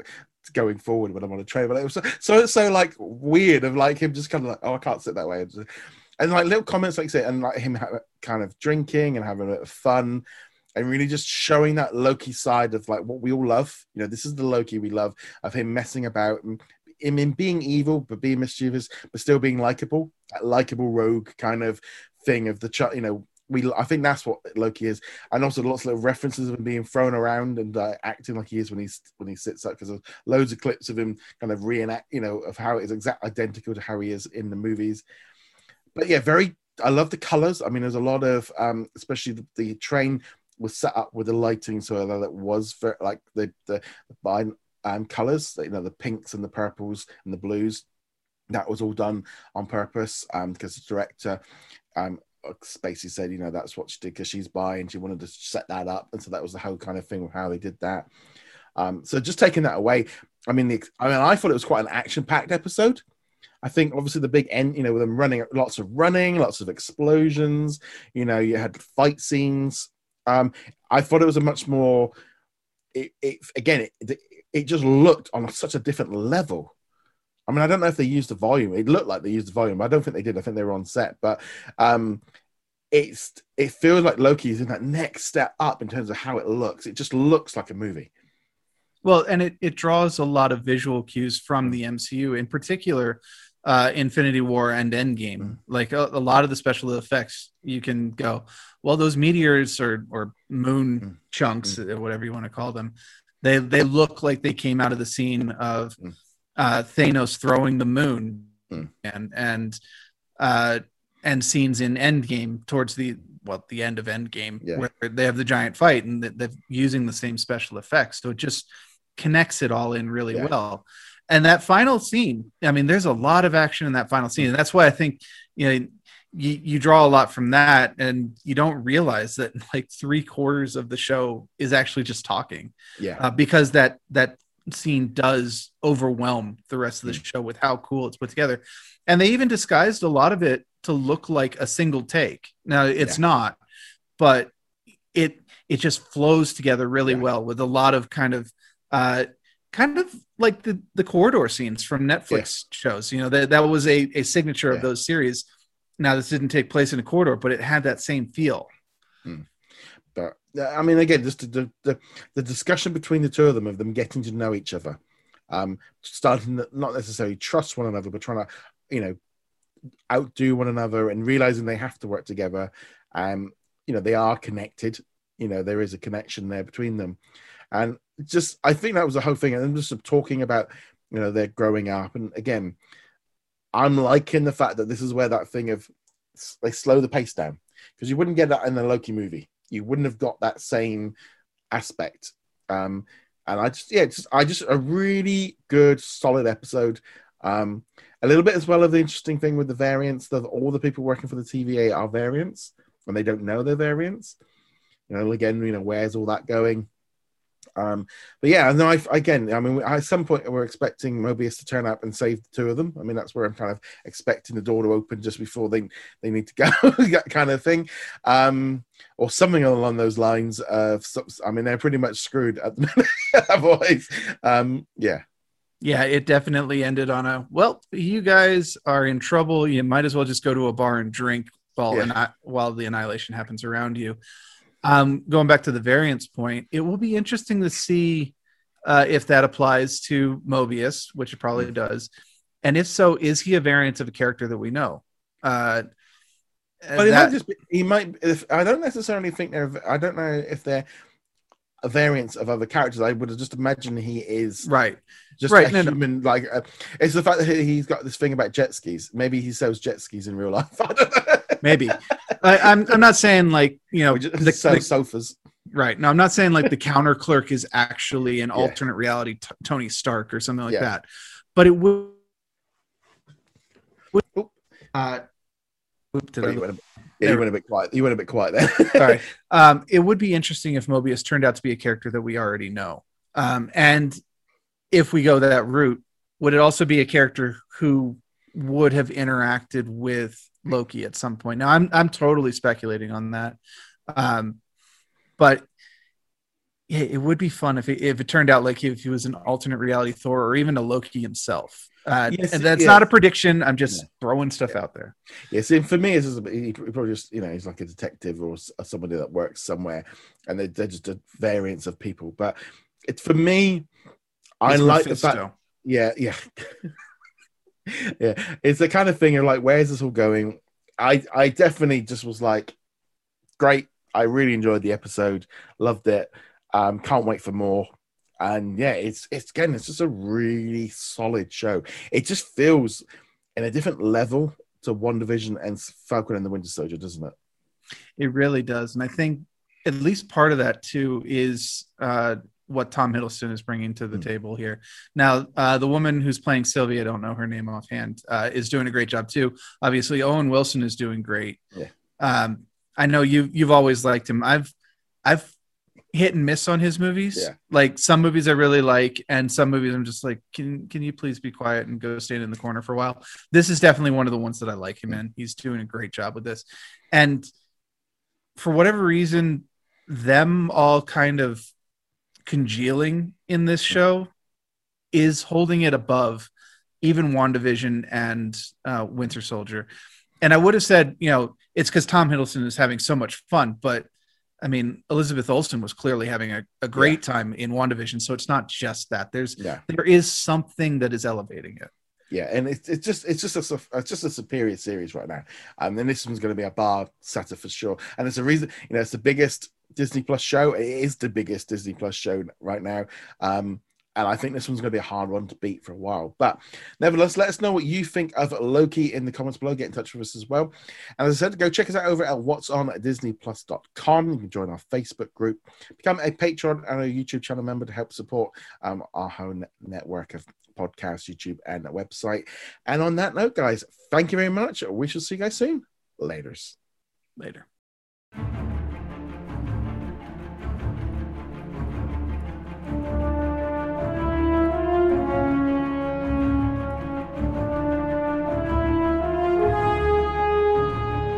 going forward when I'm on a train. But it was so, so it's so like weird of like him just kind of like, oh, I can't sit that way. And like little comments like say, and like him kind of drinking and having a bit of fun, and really just showing that Loki side of like what we all love. You know, this is the Loki we love of him messing about and him in being evil but being mischievous, but still being likable. That likable rogue kind of thing of the ch- you know we I think that's what Loki is, and also lots of little references of him being thrown around and uh, acting like he is when he's when he sits up because loads of clips of him kind of reenact, you know, of how it is exact identical to how he is in the movies. But yeah, very. I love the colors. I mean, there's a lot of, um, especially the, the train was set up with the lighting so that was very, like the the, the um, colors, you know, the pinks and the purples and the blues. That was all done on purpose um, because the director um, Spacey said, you know, that's what she did because she's bi and she wanted to set that up. And so that was the whole kind of thing of how they did that. Um, so just taking that away, I mean, the, I mean, I thought it was quite an action-packed episode. I think obviously the big end, you know, with them running, lots of running, lots of explosions. You know, you had fight scenes. Um, I thought it was a much more. It, it again, it, it just looked on such a different level. I mean, I don't know if they used the volume. It looked like they used the volume, I don't think they did. I think they were on set, but um, it's it feels like Loki is in that next step up in terms of how it looks. It just looks like a movie. Well, and it, it draws a lot of visual cues from the MCU, in particular, uh, Infinity War and Endgame. Mm. Like a, a lot of the special effects, you can go, well, those meteors or or moon Mm. chunks, uh, whatever you want to call them, they they look like they came out of the scene of Mm. uh, Thanos throwing the moon, Mm. and and uh, and scenes in Endgame towards the well the end of Endgame Yeah. where they have the giant fight and that they're using the same special effects, so it just connects it all in really Yeah. well. And that final scene, I mean, there's a lot of action in that final scene, and that's why I think you know you, you draw a lot from that, and you don't realize that like three quarters of the show is actually just talking Yeah. uh, because that that scene does overwhelm the rest of the show with how cool it's put together and they even disguised a lot of it to look like a single take now it's Yeah. not but it it just flows together really Yeah. well with a lot of kind of uh kind of like the the corridor scenes from netflix shows you know that that was a, a signature Yeah. of those series now this didn't take place in a corridor but it had that same feel But I mean, again, just the, the the discussion between the two of them of them getting to know each other, um, starting to not necessarily trust one another, but trying to, you know, outdo one another and realizing they have to work together. Um, you know, they are connected. You know, there is a connection there between them, and just I think that was the whole thing. And then just talking about, you know, they're growing up, and again, I'm liking the fact that this is where that thing of they slow the pace down because you wouldn't get that in the Loki movie. You wouldn't have got that same aspect. Um, and I just, yeah, just, I just a really good, solid episode. Um, a little bit as well of the interesting thing with the variants that all the people working for the TVA are variants and they don't know they're variants. You know, again, you know, where's all that going? Um, but yeah, no, I, again, I mean, at some point we're expecting Mobius to turn up and save the two of them. I mean, that's where I'm kind of expecting the door to open just before they they need to go, that kind of thing, um, or something along those lines. Of, I mean, they're pretty much screwed at the minute. Otherwise, um, yeah, Yeah, it definitely ended on a well. You guys are in trouble. You might as well just go to a bar and drink while Yeah. while the annihilation happens around you. Um, going back to the variants point, it will be interesting to see uh, if that applies to Mobius, which it probably does, and if so, is he a variant of a character that we know? Uh, but it might just be, he might. If I don't necessarily think they're, I don't know if they're a variants of other characters. I would just imagine he is right. just Right, a no, no. human. Like uh, it's the fact that he- he's got this thing about jet skis. Maybe he sells jet skis in real life. I don't know. Maybe I, I'm. I'm not saying like you know the, sell the- sofas. Right. No, I'm not saying like the counter clerk is actually an Yeah. alternate reality t- Tony Stark or something like Yeah. that, but it would. would uh, oop, did I- you, went a, yeah, you went a bit quiet. You went a bit quiet there. Sorry. Um, it would be interesting if Mobius turned out to be a character that we already know. Um, and if we go that route, would it also be a character who would have interacted with Loki at some point? Now, I'm I'm totally speculating on that, um, but yeah, it would be fun if it, if it turned out like if he was an alternate reality Thor or even a Loki himself. Uh, Yes, and that's yeah. not a prediction. I'm just Yeah. throwing stuff out there. Yeah, see, for me, it's just, he probably just, you know, he's like a detective or somebody that works somewhere, and they're, they're just a variants of people. But it's for me, I like the fact, yeah, yeah, yeah. It's the kind of thing of like, where's this all going? I I definitely just was like, great. I really enjoyed the episode, loved it. Um, can't wait for more. And yeah, it's it's again, it's just a really solid show. It just feels in a different level to WandaVision and Falcon and the Winter Soldier, doesn't it? It really does, and I think at least part of that too is uh, what Tom Hiddleston is bringing to the Hmm. table here. Now, uh, the woman who's playing Sylvia, I don't know her name offhand, uh, is doing a great job too. Obviously, Owen Wilson is doing great. Yeah. Um, I know you you've always liked him. I've I've hit and miss on his movies. Yeah. Like some movies I really like, and some movies I'm just like, can can you please be quiet and go stand in the corner for a while? This is definitely one of the ones that I like him in. He's doing a great job with this, and for whatever reason, them all kind of congealing in this show is holding it above even WandaVision and uh, Winter Soldier. And I would have said, you know, it's because Tom Hiddleston is having so much fun, but I mean, Elizabeth Olsen was clearly having a, a great time in WandaVision. So it's not just that. There's Yeah. there is something that is elevating it. Yeah, and it's it's just it's just a it's just a superior series right now. Um, and this one's going to be a bar setter for sure. And it's a reason, you know, it's the biggest Disney Plus show. It is the biggest Disney Plus show right now. Um, and I think this one's going to be a hard one to beat for a while. But nevertheless, let us know what you think of Loki in the comments below. Get in touch with us as well. And as I said, go check us out over at what's on at disneyplus.com. You can join our Facebook group, become a patron and a YouTube channel member to help support um, our whole network of podcasts, YouTube, and website. And on that note, guys, thank you very much. We shall see you guys soon. Laters. Later.